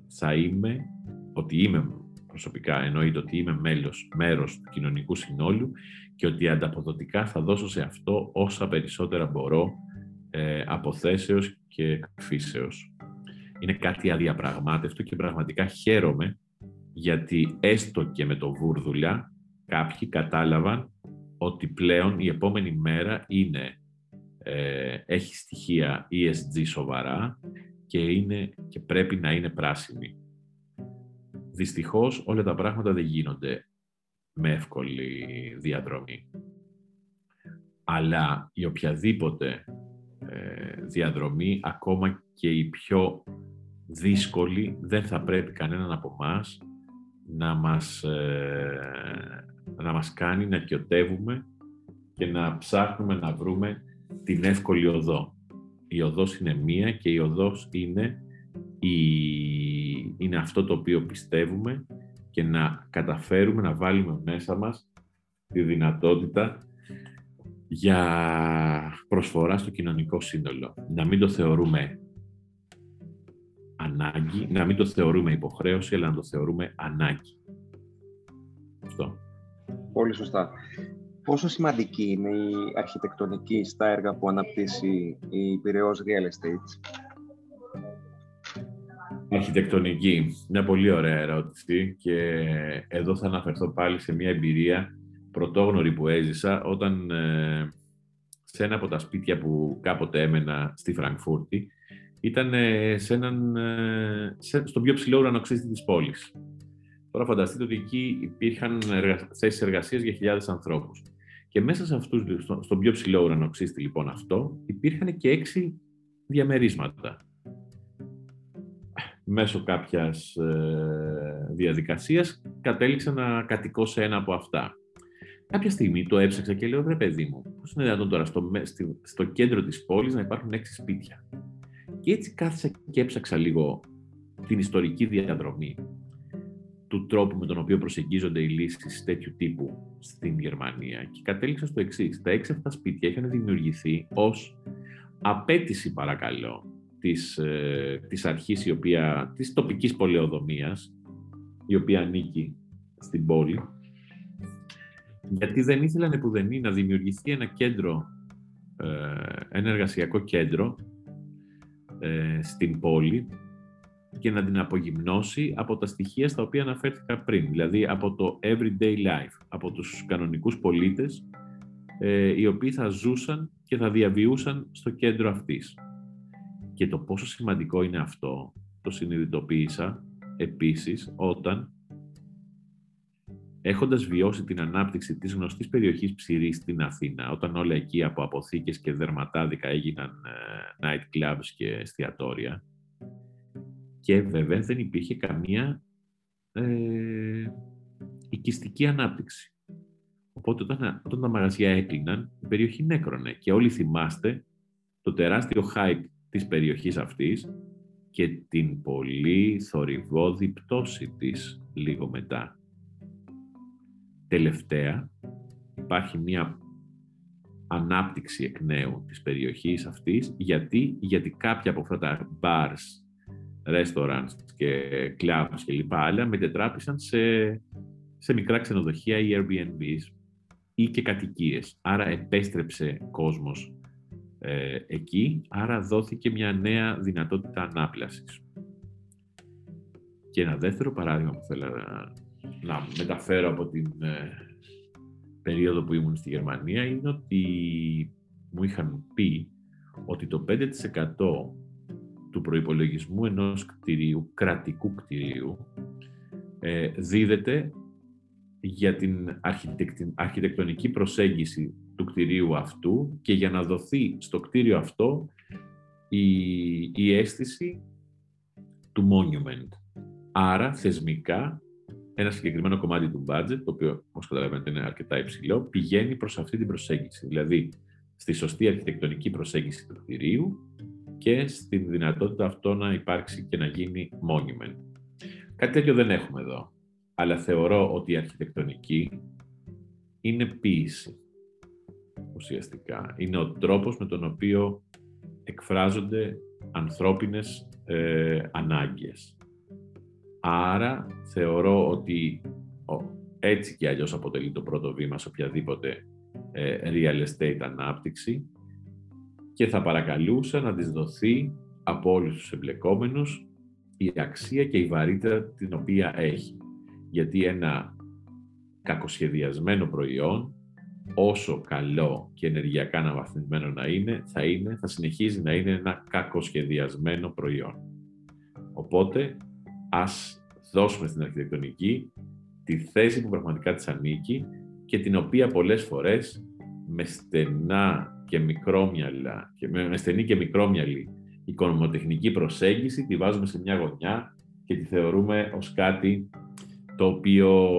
θα είμαι, ότι είμαι προσωπικά, εννοείται ότι είμαι μέλος, μέρος του κοινωνικού συνόλου και ότι ανταποδοτικά θα δώσω σε αυτό όσα περισσότερα μπορώ ε, αποθέσεως και φύσεως. Είναι κάτι αδιαπραγμάτευτο και πραγματικά χαίρομαι γιατί έστω και με το βούρδουλα κάποιοι κατάλαβαν ότι πλέον η επόμενη μέρα είναι, ε, έχει στοιχεία ESG σοβαρά και, είναι, και πρέπει να είναι πράσινη. Δυστυχώς όλα τα πράγματα δεν γίνονται με εύκολη διαδρομή. Αλλά η οποιαδήποτε ε, διαδρομή, ακόμα και η πιο δύσκολη, δεν θα πρέπει κανέναν από εμάς να μας, ε, να μας κάνει να κοιοτεύουμε και να ψάχνουμε να βρούμε την εύκολη οδό. Η οδός είναι μία και η οδός είναι, η, είναι αυτό το οποίο πιστεύουμε και να καταφέρουμε να βάλουμε μέσα μας τη δυνατότητα για προσφορά στο κοινωνικό σύνολο. Να μην το θεωρούμε ανάγκη, να μην το θεωρούμε υποχρέωση, αλλά να το θεωρούμε ανάγκη. Αυτό. Πολύ σωστά. Πόσο σημαντική είναι η αρχιτεκτονική στα έργα που αναπτύσσει η Πυραιός Real Estate; Αρχιτεκτονική. Μια πολύ ωραία ερώτηση και εδώ θα αναφερθώ πάλι σε μια εμπειρία πρωτόγνωρη που έζησα όταν ε, σε ένα από τα σπίτια που κάποτε έμενα στη Φραγκφούρτη ήταν ε, σε έναν, ε, σε, στον πιο ψηλό ουρανοξύστη της πόλης. Τώρα φανταστείτε ότι εκεί υπήρχαν εργα... θέσεις εργασίας για χιλιάδες ανθρώπους. Και μέσα σε αυτούς, στο, στον πιο ψηλό ουρανοξύστη λοιπόν αυτό, υπήρχαν και έξι διαμερίσματα. Μέσω κάποιας ε, διαδικασίας κατέληξα να κατοικώ σε ένα από αυτά. Κάποια στιγμή το έψαξα και λέω: Ρε παιδί μου, πώς είναι δυνατόν τώρα στο, στο κέντρο της πόλης να υπάρχουν έξι σπίτια. Και έτσι κάθισα και έψαξα λίγο την ιστορική διαδρομή του τρόπου με τον οποίο προσεγγίζονται οι λύσεις τέτοιου τύπου στην Γερμανία και κατέληξα στο εξής. Τα έξι αυτά σπίτια είχαν δημιουργηθεί ως απέτηση, παρακαλώ, της, ε, της αρχής η οποία, της τοπικής πολεοδομίας, η οποία ανήκει στην πόλη, γιατί δεν ήθελαν επουδενή να δημιουργηθεί ένα κέντρο, ε, ένα εργασιακό κέντρο ε, στην πόλη και να την απογυμνώσει από τα στοιχεία στα οποία αναφέρθηκα πριν, δηλαδή από το everyday life, από τους κανονικούς πολίτες ε, οι οποίοι θα ζούσαν και θα διαβιούσαν στο κέντρο αυτής. Και το πόσο σημαντικό είναι αυτό το συνειδητοποίησα επίσης όταν Έχοντας βιώσει την ανάπτυξη της γνωστής περιοχής Ψηρή στην Αθήνα, όταν όλα εκεί από αποθήκες και δερματάδικα έγιναν ε, night clubs και εστιατόρια, και βέβαια δεν υπήρχε καμία ε, οικιστική ανάπτυξη. Οπότε όταν, όταν τα μαγαζιά έκλειναν, η περιοχή νέκρονε και όλοι θυμάστε το τεράστιο hype της περιοχής αυτής και την πολύ θορυβόδη πτώση της λίγο μετά τελευταία υπάρχει μια ανάπτυξη εκ νέου της περιοχής αυτής. Γιατί, γιατί κάποια από αυτά τα bars, restaurants και clubs και λοιπά άλλα μετετράπησαν σε σε μικρά ξενοδοχεία ή Airbnbs ή και κατοικίες. Άρα επέστρεψε κόσμος ε, εκεί, άρα δόθηκε μια νέα δυνατότητα ανάπλασης. Και ένα δεύτερο παράδειγμα που θέλω να, να μεταφέρω από την ε, περίοδο που ήμουν στη Γερμανία είναι ότι μου είχαν πει ότι το 5% του προϋπολογισμού ενός κτηρίου, κρατικού κτηρίου, ε, δίδεται για την αρχιτεκτονική προσέγγιση του κτηρίου αυτού και για να δοθεί στο κτίριο αυτό η, η αίσθηση του monument. Άρα, θεσμικά, ένα συγκεκριμένο κομμάτι του budget, το οποίο, όπως καταλαβαίνετε, είναι αρκετά υψηλό, πηγαίνει προς αυτή την προσέγγιση. Δηλαδή, στη σωστή αρχιτεκτονική προσέγγιση του κτηρίου και στην δυνατότητα αυτό να υπάρξει και να γίνει monument. Κάτι τέτοιο δεν έχουμε εδώ, αλλά θεωρώ ότι η αρχιτεκτονική είναι ποίηση, ουσιαστικά. Είναι ο τρόπος με τον οποίο εκφράζονται ανθρώπινες ε, ανάγκες. Άρα θεωρώ ότι έτσι και αλλιώς αποτελεί το πρώτο βήμα σε οποιαδήποτε ε, real estate ανάπτυξη και θα παρακαλούσα να της δοθεί από όλους τους εμπλεκόμενους η αξία και η βαρύτητα την οποία έχει. Γιατί ένα κακοσχεδιασμένο προϊόν, όσο καλό και ενεργειακά αναβαθμισμένο να είναι, θα, είναι, θα συνεχίζει να είναι ένα κακοσχεδιασμένο προϊόν. Οπότε, ας δώσουμε στην αρχιτεκτονική τη θέση που πραγματικά της ανήκει και την οποία πολλές φορές με στενά και μικρόμυαλα, και με στενή και μικρόμυαλη οικονομοτεχνική προσέγγιση τη βάζουμε σε μια γωνιά και τη θεωρούμε ως κάτι το οποίο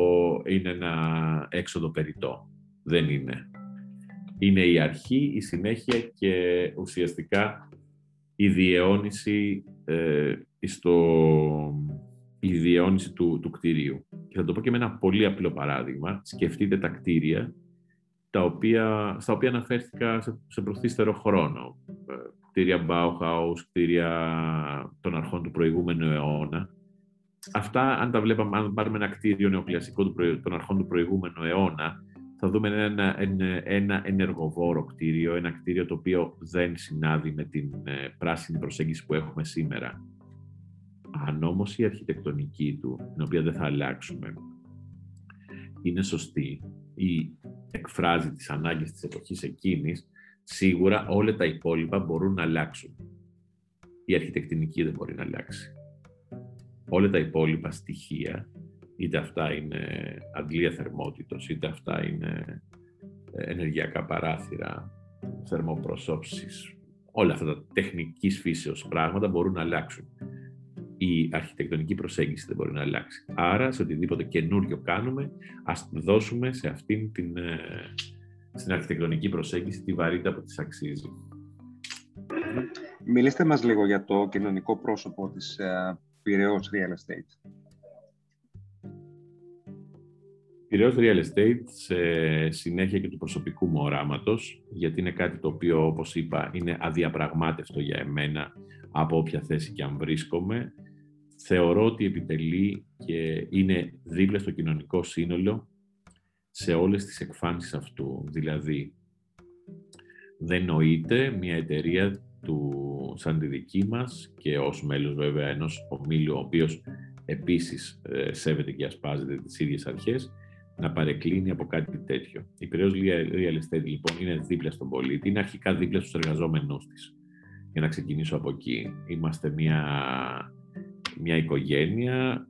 είναι ένα έξοδο περιττό. Δεν είναι. Είναι η αρχή, η συνέχεια και ουσιαστικά η διαιώνιση, ε, στο, η διαιώνιση του, του κτηρίου. Και θα το πω και με ένα πολύ απλό παράδειγμα. Σκεφτείτε τα κτίρια τα οποία, στα οποία αναφέρθηκα σε, σε προθύστερο χρόνο. Ε, κτίρια Bauhaus, κτίρια των αρχών του προηγούμενου αιώνα. Αυτά, αν τα βλέπαμε, αν πάρουμε ένα κτίριο νεοκλασικό των αρχών του προηγούμενου αιώνα, θα δούμε ένα, ένα, ένα ενεργοβόρο κτίριο, ένα κτίριο το οποίο δεν συνάδει με την ε, πράσινη προσέγγιση που έχουμε σήμερα. Αν όμως η αρχιτεκτονική του, την οποία δεν θα αλλάξουμε, είναι σωστή ή εκφράζει τις ανάγκες της εποχής εκείνης, σίγουρα όλα τα υπόλοιπα μπορούν να αλλάξουν. Η αρχιτεκτονική δεν μπορεί να αλλάξει. Όλα τα υπόλοιπα στοιχεία, είτε αυτά είναι αντλία θερμότητος, είτε αυτά είναι ε, ενεργειακά παράθυρα, θερμοπροσώψεις, όλα αυτά τα τεχνικής φύσεως πράγματα μπορούν να αλλάξουν η αρχιτεκτονική προσέγγιση δεν μπορεί να αλλάξει. Άρα, σε οτιδήποτε καινούριο κάνουμε, ας δώσουμε σε αυτήν την, ε, στην αρχιτεκτονική προσέγγιση τη βαρύτητα που της αξίζει. Μιλήστε μας λίγο για το κοινωνικό πρόσωπο της uh, Πειραιώς Real Estate. Πειραιώς Real Estate σε συνέχεια και του προσωπικού μου οράματος, γιατί είναι κάτι το οποίο, όπως είπα, είναι αδιαπραγμάτευτο για εμένα από όποια θέση και αν βρίσκομαι θεωρώ ότι επιτελεί και είναι δίπλα στο κοινωνικό σύνολο σε όλες τις εκφάνσεις αυτού. Δηλαδή, δεν νοείται μια εταιρεία του σαν τη δική μας και ως μέλος βέβαια ενός ομίλου ο οποίος επίσης ε, σέβεται και ασπάζεται τις ίδιες αρχές να παρεκκλίνει από κάτι τέτοιο. Η Πυραιός Real Estate λοιπόν είναι δίπλα στον πολίτη, είναι αρχικά δίπλα στους εργαζόμενους της. Για να ξεκινήσω από εκεί. Είμαστε μια μια οικογένεια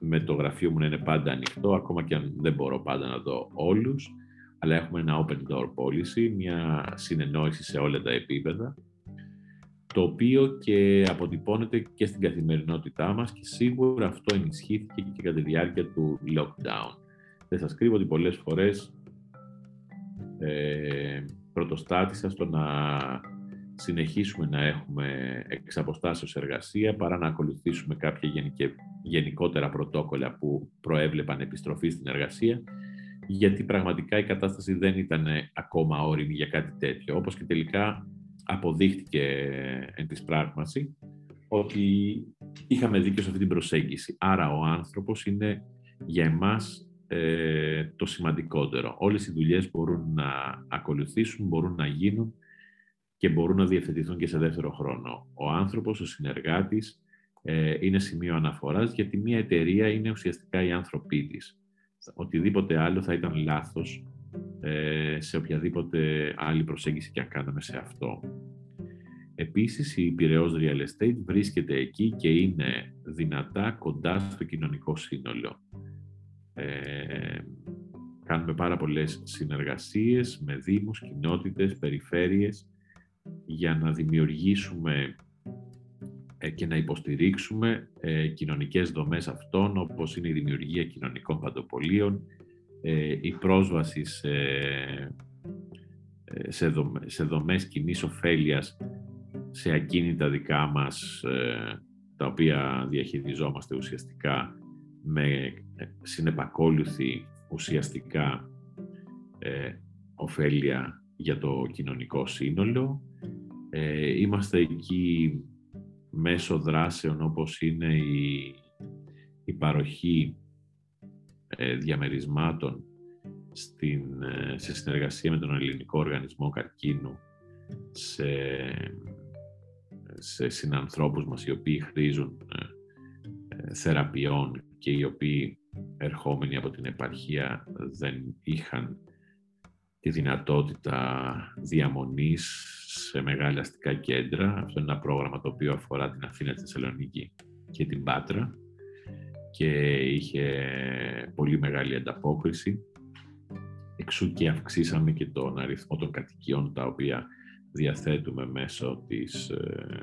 με το γραφείο μου να είναι πάντα ανοιχτό, ακόμα και αν δεν μπορώ πάντα να δω όλους, αλλά έχουμε ένα open door policy, μια συνεννόηση σε όλα τα επίπεδα, το οποίο και αποτυπώνεται και στην καθημερινότητά μας και σίγουρα αυτό ενισχύθηκε και κατά τη διάρκεια του lockdown. Δεν σας κρύβω ότι πολλές φορές ε, πρωτοστάτησα στο να συνεχίσουμε να έχουμε εξ αποστάσεως εργασία παρά να ακολουθήσουμε κάποια γενικότερα πρωτόκολλα που προέβλεπαν επιστροφή στην εργασία γιατί πραγματικά η κατάσταση δεν ήταν ακόμα όριμη για κάτι τέτοιο. Όπως και τελικά αποδείχτηκε εν της πράγμαση ότι είχαμε δίκιο σε αυτή την προσέγγιση. Άρα ο άνθρωπος είναι για εμάς ε, το σημαντικότερο. Όλες οι δουλειές μπορούν να ακολουθήσουν, μπορούν να γίνουν και μπορούν να διευθετηθούν και σε δεύτερο χρόνο. Ο άνθρωπος, ο συνεργάτης, ε, είναι σημείο αναφοράς γιατί μια εταιρεία είναι ουσιαστικά οι άνθρωποι της. Οτιδήποτε άλλο θα ήταν λάθος ε, σε οποιαδήποτε άλλη προσέγγιση και αν κάναμε σε αυτό. Επίσης, η Πειραιός Real Estate βρίσκεται εκεί και είναι δυνατά κοντά στο κοινωνικό σύνολο. Ε, κάνουμε πάρα πολλές συνεργασίες με δήμους, κοινότητες, περιφέρειες για να δημιουργήσουμε ε, και να υποστηρίξουμε ε, κοινωνικές δομές αυτών, όπως είναι η δημιουργία κοινωνικών παντοπολίων, ε, η πρόσβαση σε, ε, σε, δομές, σε δομές κοινής ωφέλειας σε ακίνητα δικά μας, τα οποία διαχειριζόμαστε ουσιαστικά με συνεπακόλουθη ουσιαστικά ε, ωφέλεια για το κοινωνικό σύνολο. Ε, είμαστε εκεί μέσω δράσεων όπως είναι η, η παροχή ε, διαμερισμάτων στην, ε, σε συνεργασία με τον Ελληνικό Οργανισμό Καρκίνου σε, σε συνανθρώπους μας οι οποίοι χρήζουν ε, θεραπείων και οι οποίοι ερχόμενοι από την επαρχία δεν είχαν τη δυνατότητα διαμονής σε μεγάλα αστικά κέντρα. Αυτό είναι ένα πρόγραμμα το οποίο αφορά την Αθήνα, τη Θεσσαλονίκη και την Πάτρα και είχε πολύ μεγάλη ανταπόκριση. Εξού και αυξήσαμε και τον αριθμό των κατοικιών τα οποία διαθέτουμε μέσω της, ε,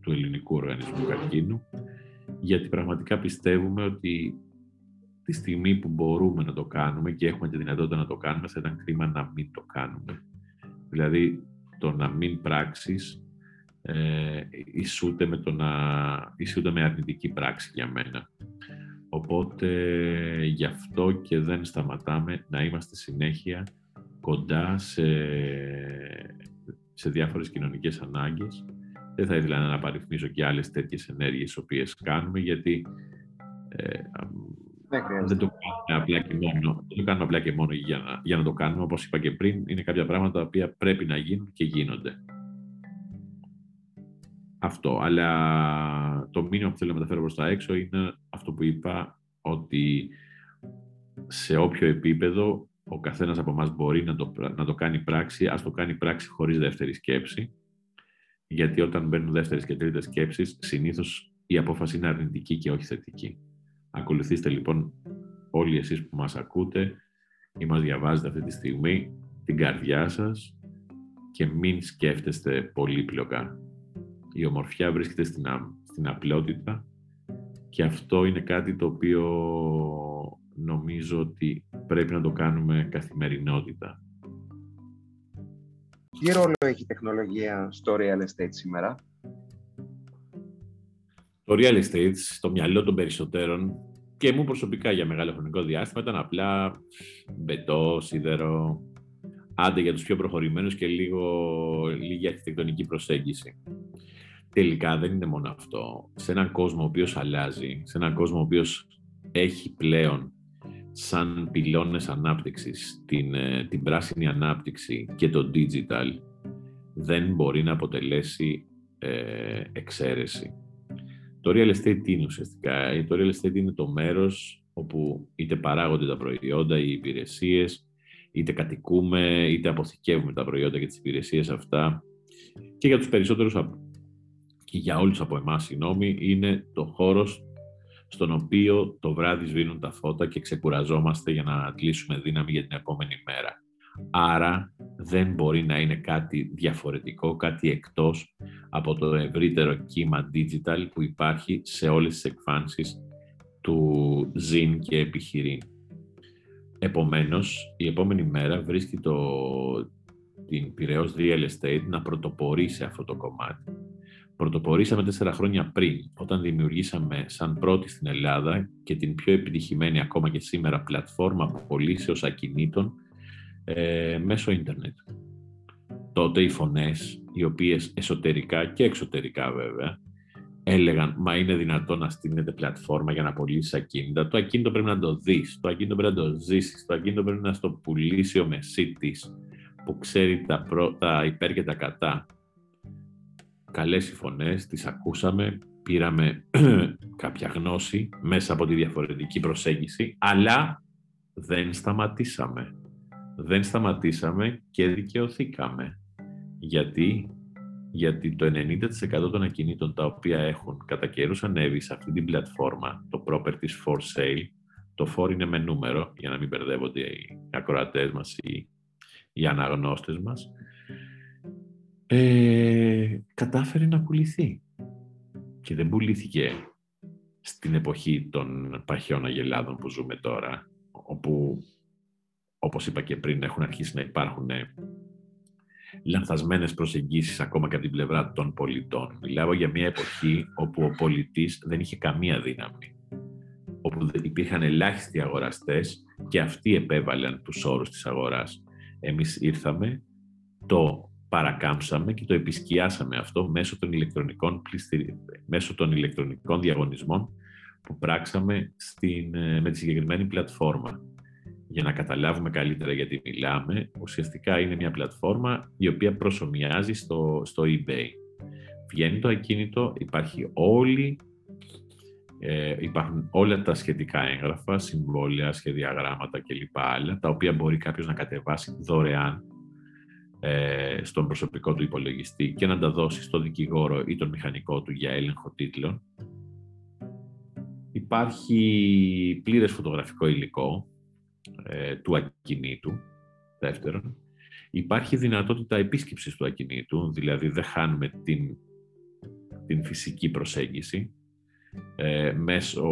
του Ελληνικού Οργανισμού Καρκίνου γιατί πραγματικά πιστεύουμε ότι τη στιγμή που μπορούμε να το κάνουμε και έχουμε τη δυνατότητα να το κάνουμε, θα ήταν κρίμα να μην το κάνουμε. Δηλαδή, το να μην πράξεις ε, ισούται, με το να, ισούται με αρνητική πράξη για μένα. Οπότε, γι' αυτό και δεν σταματάμε να είμαστε συνέχεια κοντά σε, σε διάφορες κοινωνικές ανάγκες δεν θα ήθελα να απαριθμίσω και άλλες τέτοιες ενέργειες τις οποίες κάνουμε, γιατί ε, δεν, το κάνουμε απλά και μόνο, δεν το κάνουμε απλά και μόνο για να, για να το κάνουμε. Όπως είπα και πριν, είναι κάποια πράγματα τα οποία πρέπει να γίνουν και γίνονται. Αυτό. Αλλά το μήνυμα που θέλω να μεταφέρω προς τα έξω είναι αυτό που είπα, ότι σε όποιο επίπεδο ο καθένας από εμάς μπορεί να το, να το κάνει πράξη, ας το κάνει πράξη χωρίς δεύτερη σκέψη γιατί όταν μπαίνουν δεύτερες και τρίτες σκέψεις, συνήθως η απόφαση είναι αρνητική και όχι θετική. Ακολουθήστε λοιπόν όλοι εσείς που μας ακούτε ή μας διαβάζετε αυτή τη στιγμή την καρδιά σας και μην σκέφτεστε πολύπλοκα. Η ομορφιά βρίσκεται στην, στην απλότητα και αυτό είναι κάτι το οποίο νομίζω ότι πρέπει να το κάνουμε καθημερινότητα. Τι ρόλο έχει η τεχνολογία στο real estate σήμερα; Το real estate, στο μυαλό των περισσότερων και μου προσωπικά για μεγάλο χρονικό διάστημα ήταν απλά μπετό, σίδερο, άντε για τους πιο προχωρημένους και λίγο, λίγη αρχιτεκτονική προσέγγιση. Τελικά δεν είναι μόνο αυτό. Σε έναν κόσμο ο οποίος αλλάζει, σε έναν κόσμο ο οποίος έχει πλέον σαν πυλώνες ανάπτυξης την, ε, την πράσινη ανάπτυξη και το digital δεν μπορεί να αποτελέσει ε, εξαίρεση. Το real estate τι είναι ουσιαστικά. Ε, το real estate είναι το μέρος όπου είτε παράγονται τα προϊόντα ή οι υπηρεσίες, είτε κατοικούμε, είτε αποθηκεύουμε τα προϊόντα και τις υπηρεσίες αυτά. Και για τους περισσότερους και για όλους από εμάς, συγγνώμη, είναι το χώρος στον οποίο το βράδυ σβήνουν τα φώτα και ξεκουραζόμαστε για να αντλήσουμε δύναμη για την επόμενη μέρα. Άρα δεν μπορεί να είναι κάτι διαφορετικό, κάτι εκτός από το ευρύτερο κύμα digital που υπάρχει σε όλες τις εκφάνσεις του ZIN και επιχειρήν. Επομένως, η επόμενη μέρα βρίσκει το, την Πειραιός Real Estate να πρωτοπορεί σε αυτό το κομμάτι. Πρωτοπορήσαμε τέσσερα χρόνια πριν, όταν δημιουργήσαμε σαν πρώτη στην Ελλάδα και την πιο επιτυχημένη ακόμα και σήμερα πλατφόρμα απολύσεως ακινήτων ε, μέσω ίντερνετ. Τότε οι φωνές, οι οποίες εσωτερικά και εξωτερικά βέβαια, έλεγαν «Μα είναι δυνατόν να στείλετε πλατφόρμα για να πωλήσεις ακίνητα». Το ακίνητο πρέπει να το δεις, το ακίνητο πρέπει να το ζήσεις, το ακίνητο πρέπει να στο πουλήσει ο μεσίτης που ξέρει τα, προ, τα υπέρ και τα κατά. Καλές οι φωνές, τις ακούσαμε, πήραμε <clears throat> κάποια γνώση μέσα από τη διαφορετική προσέγγιση, αλλά δεν σταματήσαμε. Δεν σταματήσαμε και δικαιωθήκαμε. Γιατί, Γιατί το 90% των ακινήτων τα οποία έχουν κατά καιρούς ανέβει σε αυτή την πλατφόρμα, το Properties for Sale, το for είναι με νούμερο, για να μην μπερδεύονται οι ακροατές μας ή οι αναγνώστες μας, ε, κατάφερε να πουληθεί. Και δεν πουλήθηκε στην εποχή των παχιών αγελάδων που ζούμε τώρα, όπου, όπως είπα και πριν, έχουν αρχίσει να υπάρχουν λανθασμένες προσεγγίσεις ακόμα και από την πλευρά των πολιτών. Μιλάω για μια εποχή όπου ο πολιτής δεν είχε καμία δύναμη. Όπου υπήρχαν ελάχιστοι αγοραστές και αυτοί επέβαλαν τους όρους της αγοράς. Εμείς ήρθαμε, το παρακάμψαμε και το επισκιάσαμε αυτό μέσω των ηλεκτρονικών, μέσω των ηλεκτρονικών διαγωνισμών που πράξαμε στην, ε, με τη συγκεκριμένη πλατφόρμα. Για να καταλάβουμε καλύτερα γιατί μιλάμε, ουσιαστικά είναι μια πλατφόρμα η οποία προσωμιάζει στο, στο eBay. Βγαίνει το ακίνητο, υπάρχει όλη, ε, υπάρχουν όλα τα σχετικά έγγραφα, συμβόλαια, σχεδιαγράμματα κλπ. Άλλα, τα οποία μπορεί κάποιος να κατεβάσει δωρεάν ε, στον προσωπικό του υπολογιστή και να τα δώσει στο δικηγόρο ή τον μηχανικό του για έλεγχο τίτλων. Υπάρχει πλήρες φωτογραφικό υλικό ε, του ακινήτου, δεύτερον. Υπάρχει δυνατότητα επίσκεψης του ακινήτου, δηλαδή δεν χάνουμε την, την φυσική προσέγγιση ε, μέσω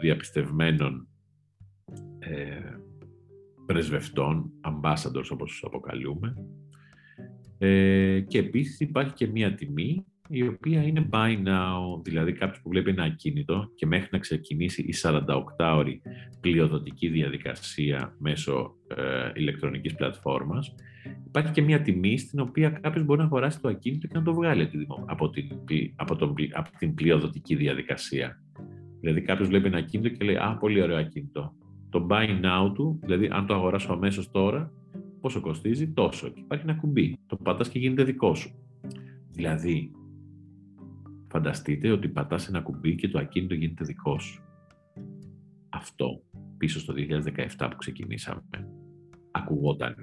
διαπιστευμένων ε, πρεσβευτών, ambassadors όπως τους αποκαλούμε. Ε, και επίσης υπάρχει και μία τιμή η οποία είναι buy now, δηλαδή κάποιος που βλέπει ένα ακίνητο και μέχρι να ξεκινήσει η 48ωρη πλειοδοτική διαδικασία μέσω ε, ηλεκτρονικής πλατφόρμας, υπάρχει και μια τιμή στην οποία κάποιος μπορεί να αγοράσει το ακίνητο και να το βγάλει από την, από τον, από την πλειοδοτική διαδικασία. Δηλαδή κάποιος βλέπει ένα ακίνητο και λέει «Α, πολύ ωραίο ακίνητο το buy now του, δηλαδή αν το αγοράσω αμέσως τώρα, πόσο κοστίζει, τόσο. Και υπάρχει ένα κουμπί. Το πατάς και γίνεται δικό σου. Δηλαδή, φανταστείτε ότι πατάς ένα κουμπί και το ακίνητο γίνεται δικό σου. Αυτό, πίσω στο 2017 που ξεκινήσαμε, ακουγόταν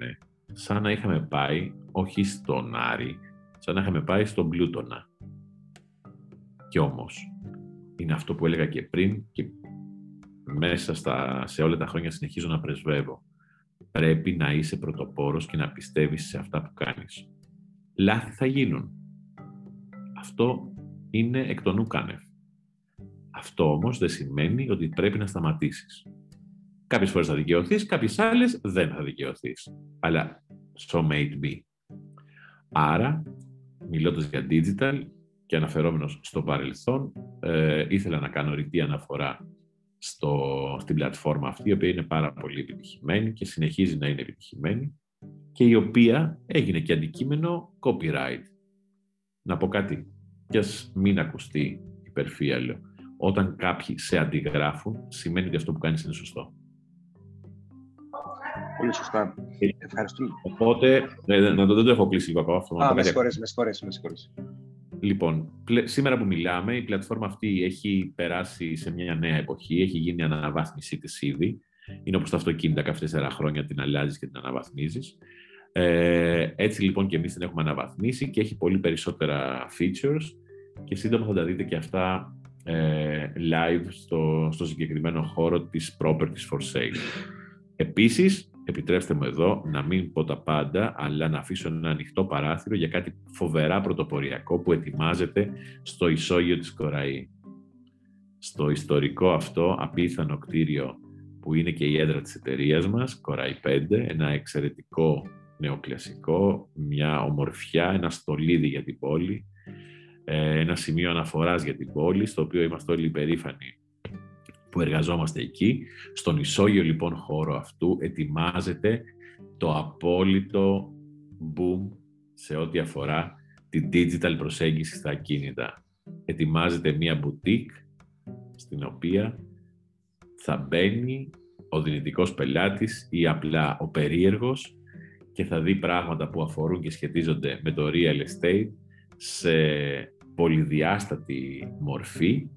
σαν να είχαμε πάει, όχι στον Άρη, σαν να είχαμε πάει στον Πλούτονα. Κι όμως, είναι αυτό που έλεγα και πριν και μέσα στα, σε όλα τα χρόνια συνεχίζω να πρεσβεύω. Πρέπει να είσαι πρωτοπόρος και να πιστεύεις σε αυτά που κάνεις. Λάθη θα γίνουν. Αυτό είναι εκ των ουκάνευ. Αυτό όμως δεν σημαίνει ότι πρέπει να σταματήσεις. Κάποιες φορές θα δικαιωθείς, κάποιες άλλες δεν θα δικαιωθείς. Αλλά so may it be. Άρα, μιλώντας για digital και αναφερόμενος στο παρελθόν, ε, ήθελα να κάνω ρητή αναφορά στο, στην πλατφόρμα αυτή, η οποία είναι πάρα πολύ επιτυχημένη και συνεχίζει να είναι επιτυχημένη και η οποία έγινε και αντικείμενο copyright. Να πω κάτι, και ας μην ακουστεί υπερφύαλο. Όταν κάποιοι σε αντιγράφουν, σημαίνει ότι αυτό που κάνεις είναι σωστό. Πολύ σωστά. Ευχαριστούμε. Οπότε, ε, να το, δεν το έχω κλείσει λίγο ακόμα αυτό. Α, με συγχωρείς, με συγχωρείς, με συγχωρείς. Λοιπόν, σήμερα που μιλάμε, η πλατφόρμα αυτή έχει περάσει σε μια νέα εποχή, έχει γίνει αναβάθμιση της ήδη. Είναι όπως τα αυτοκίνητα, κάθε τέσσερα χρόνια την αλλάζεις και την αναβαθμίζεις. Ε, έτσι λοιπόν και εμείς την έχουμε αναβαθμίσει και έχει πολύ περισσότερα features και σύντομα θα τα δείτε και αυτά ε, live στο, στο συγκεκριμένο χώρο της Properties for Sale. Επίσης, επιτρέψτε μου εδώ να μην πω τα πάντα, αλλά να αφήσω ένα ανοιχτό παράθυρο για κάτι φοβερά πρωτοποριακό που ετοιμάζεται στο ισόγειο της Κοραή. Στο ιστορικό αυτό απίθανο κτίριο που είναι και η έδρα της εταιρείας μας, Κοραή 5, ένα εξαιρετικό νεοκλασικό, μια ομορφιά, ένα στολίδι για την πόλη, ε, ένα σημείο αναφοράς για την πόλη, στο οποίο είμαστε όλοι υπερήφανοι που εργαζόμαστε εκεί. Στον ισόγειο λοιπόν χώρο αυτού ετοιμάζεται το απόλυτο boom σε ό,τι αφορά την digital προσέγγιση στα ακίνητα. ετοιμάζεται μία μπουτίκ στην οποία θα μπαίνει ο δυνητικός πελάτης ή απλά ο περίεργος και θα δει πράγματα που αφορούν και σχετίζονται με το real estate σε πολυδιάστατη μορφή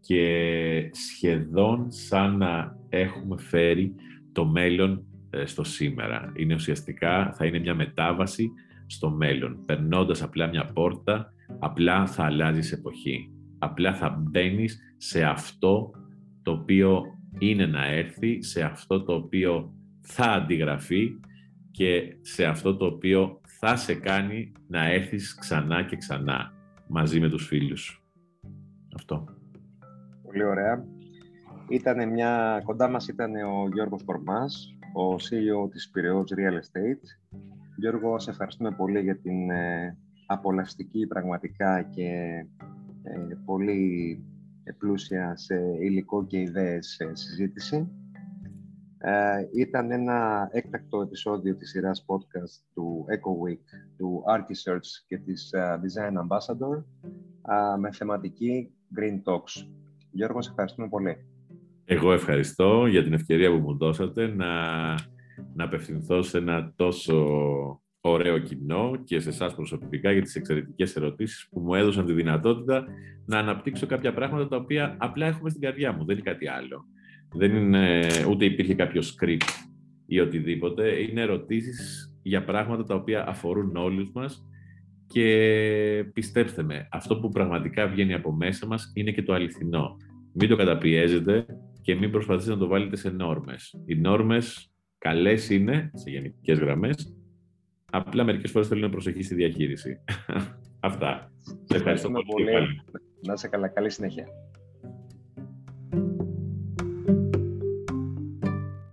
και σχεδόν σαν να έχουμε φέρει το μέλλον ε, στο σήμερα. Είναι ουσιαστικά, θα είναι μια μετάβαση στο μέλλον. Περνώντας απλά μια πόρτα, απλά θα αλλάζεις εποχή. Απλά θα μπαίνεις σε αυτό το οποίο είναι να έρθει, σε αυτό το οποίο θα αντιγραφεί και σε αυτό το οποίο θα σε κάνει να έρθεις ξανά και ξανά μαζί με τους φίλους σου. Αυτό. Πολύ ωραία. Ήτανε μια, κοντά μας ήταν ο Γιώργος Κορμάς, ο CEO της Πυραιός Real Estate. Γιώργο, σε ευχαριστούμε πολύ για την ε, απολαστική πραγματικά και ε, πολύ πλούσια σε υλικό και ιδέες ε, συζήτηση. Ε, ήταν ένα έκτακτο επεισόδιο της σειράς podcast του Eco Week, του Archisearch και της Design Ambassador με θεματική Green Talks. Γιώργος, σε ευχαριστούμε πολύ. Εγώ ευχαριστώ για την ευκαιρία που μου δώσατε να, να απευθυνθώ σε ένα τόσο ωραίο κοινό και σε εσάς προσωπικά για τις εξαιρετικές ερωτήσεις που μου έδωσαν τη δυνατότητα να αναπτύξω κάποια πράγματα τα οποία απλά έχουμε στην καρδιά μου, δεν είναι κάτι άλλο. Δεν είναι, ούτε υπήρχε κάποιος script ή οτιδήποτε. Είναι ερωτήσεις για πράγματα τα οποία αφορούν όλους μας και πιστέψτε με, αυτό που πραγματικά βγαίνει από μέσα μας είναι και το αληθινό. Μην το καταπιέζετε και μην προσπαθήσετε να το βάλετε σε νόρμες. Οι νόρμες καλές είναι, σε γενικές γραμμές, απλά μερικές φορές θέλουν προσοχή στη διαχείριση. <laughs> Αυτά. Σε ευχαριστώ πολύ. Να είσαι καλά. Καλή συνέχεια.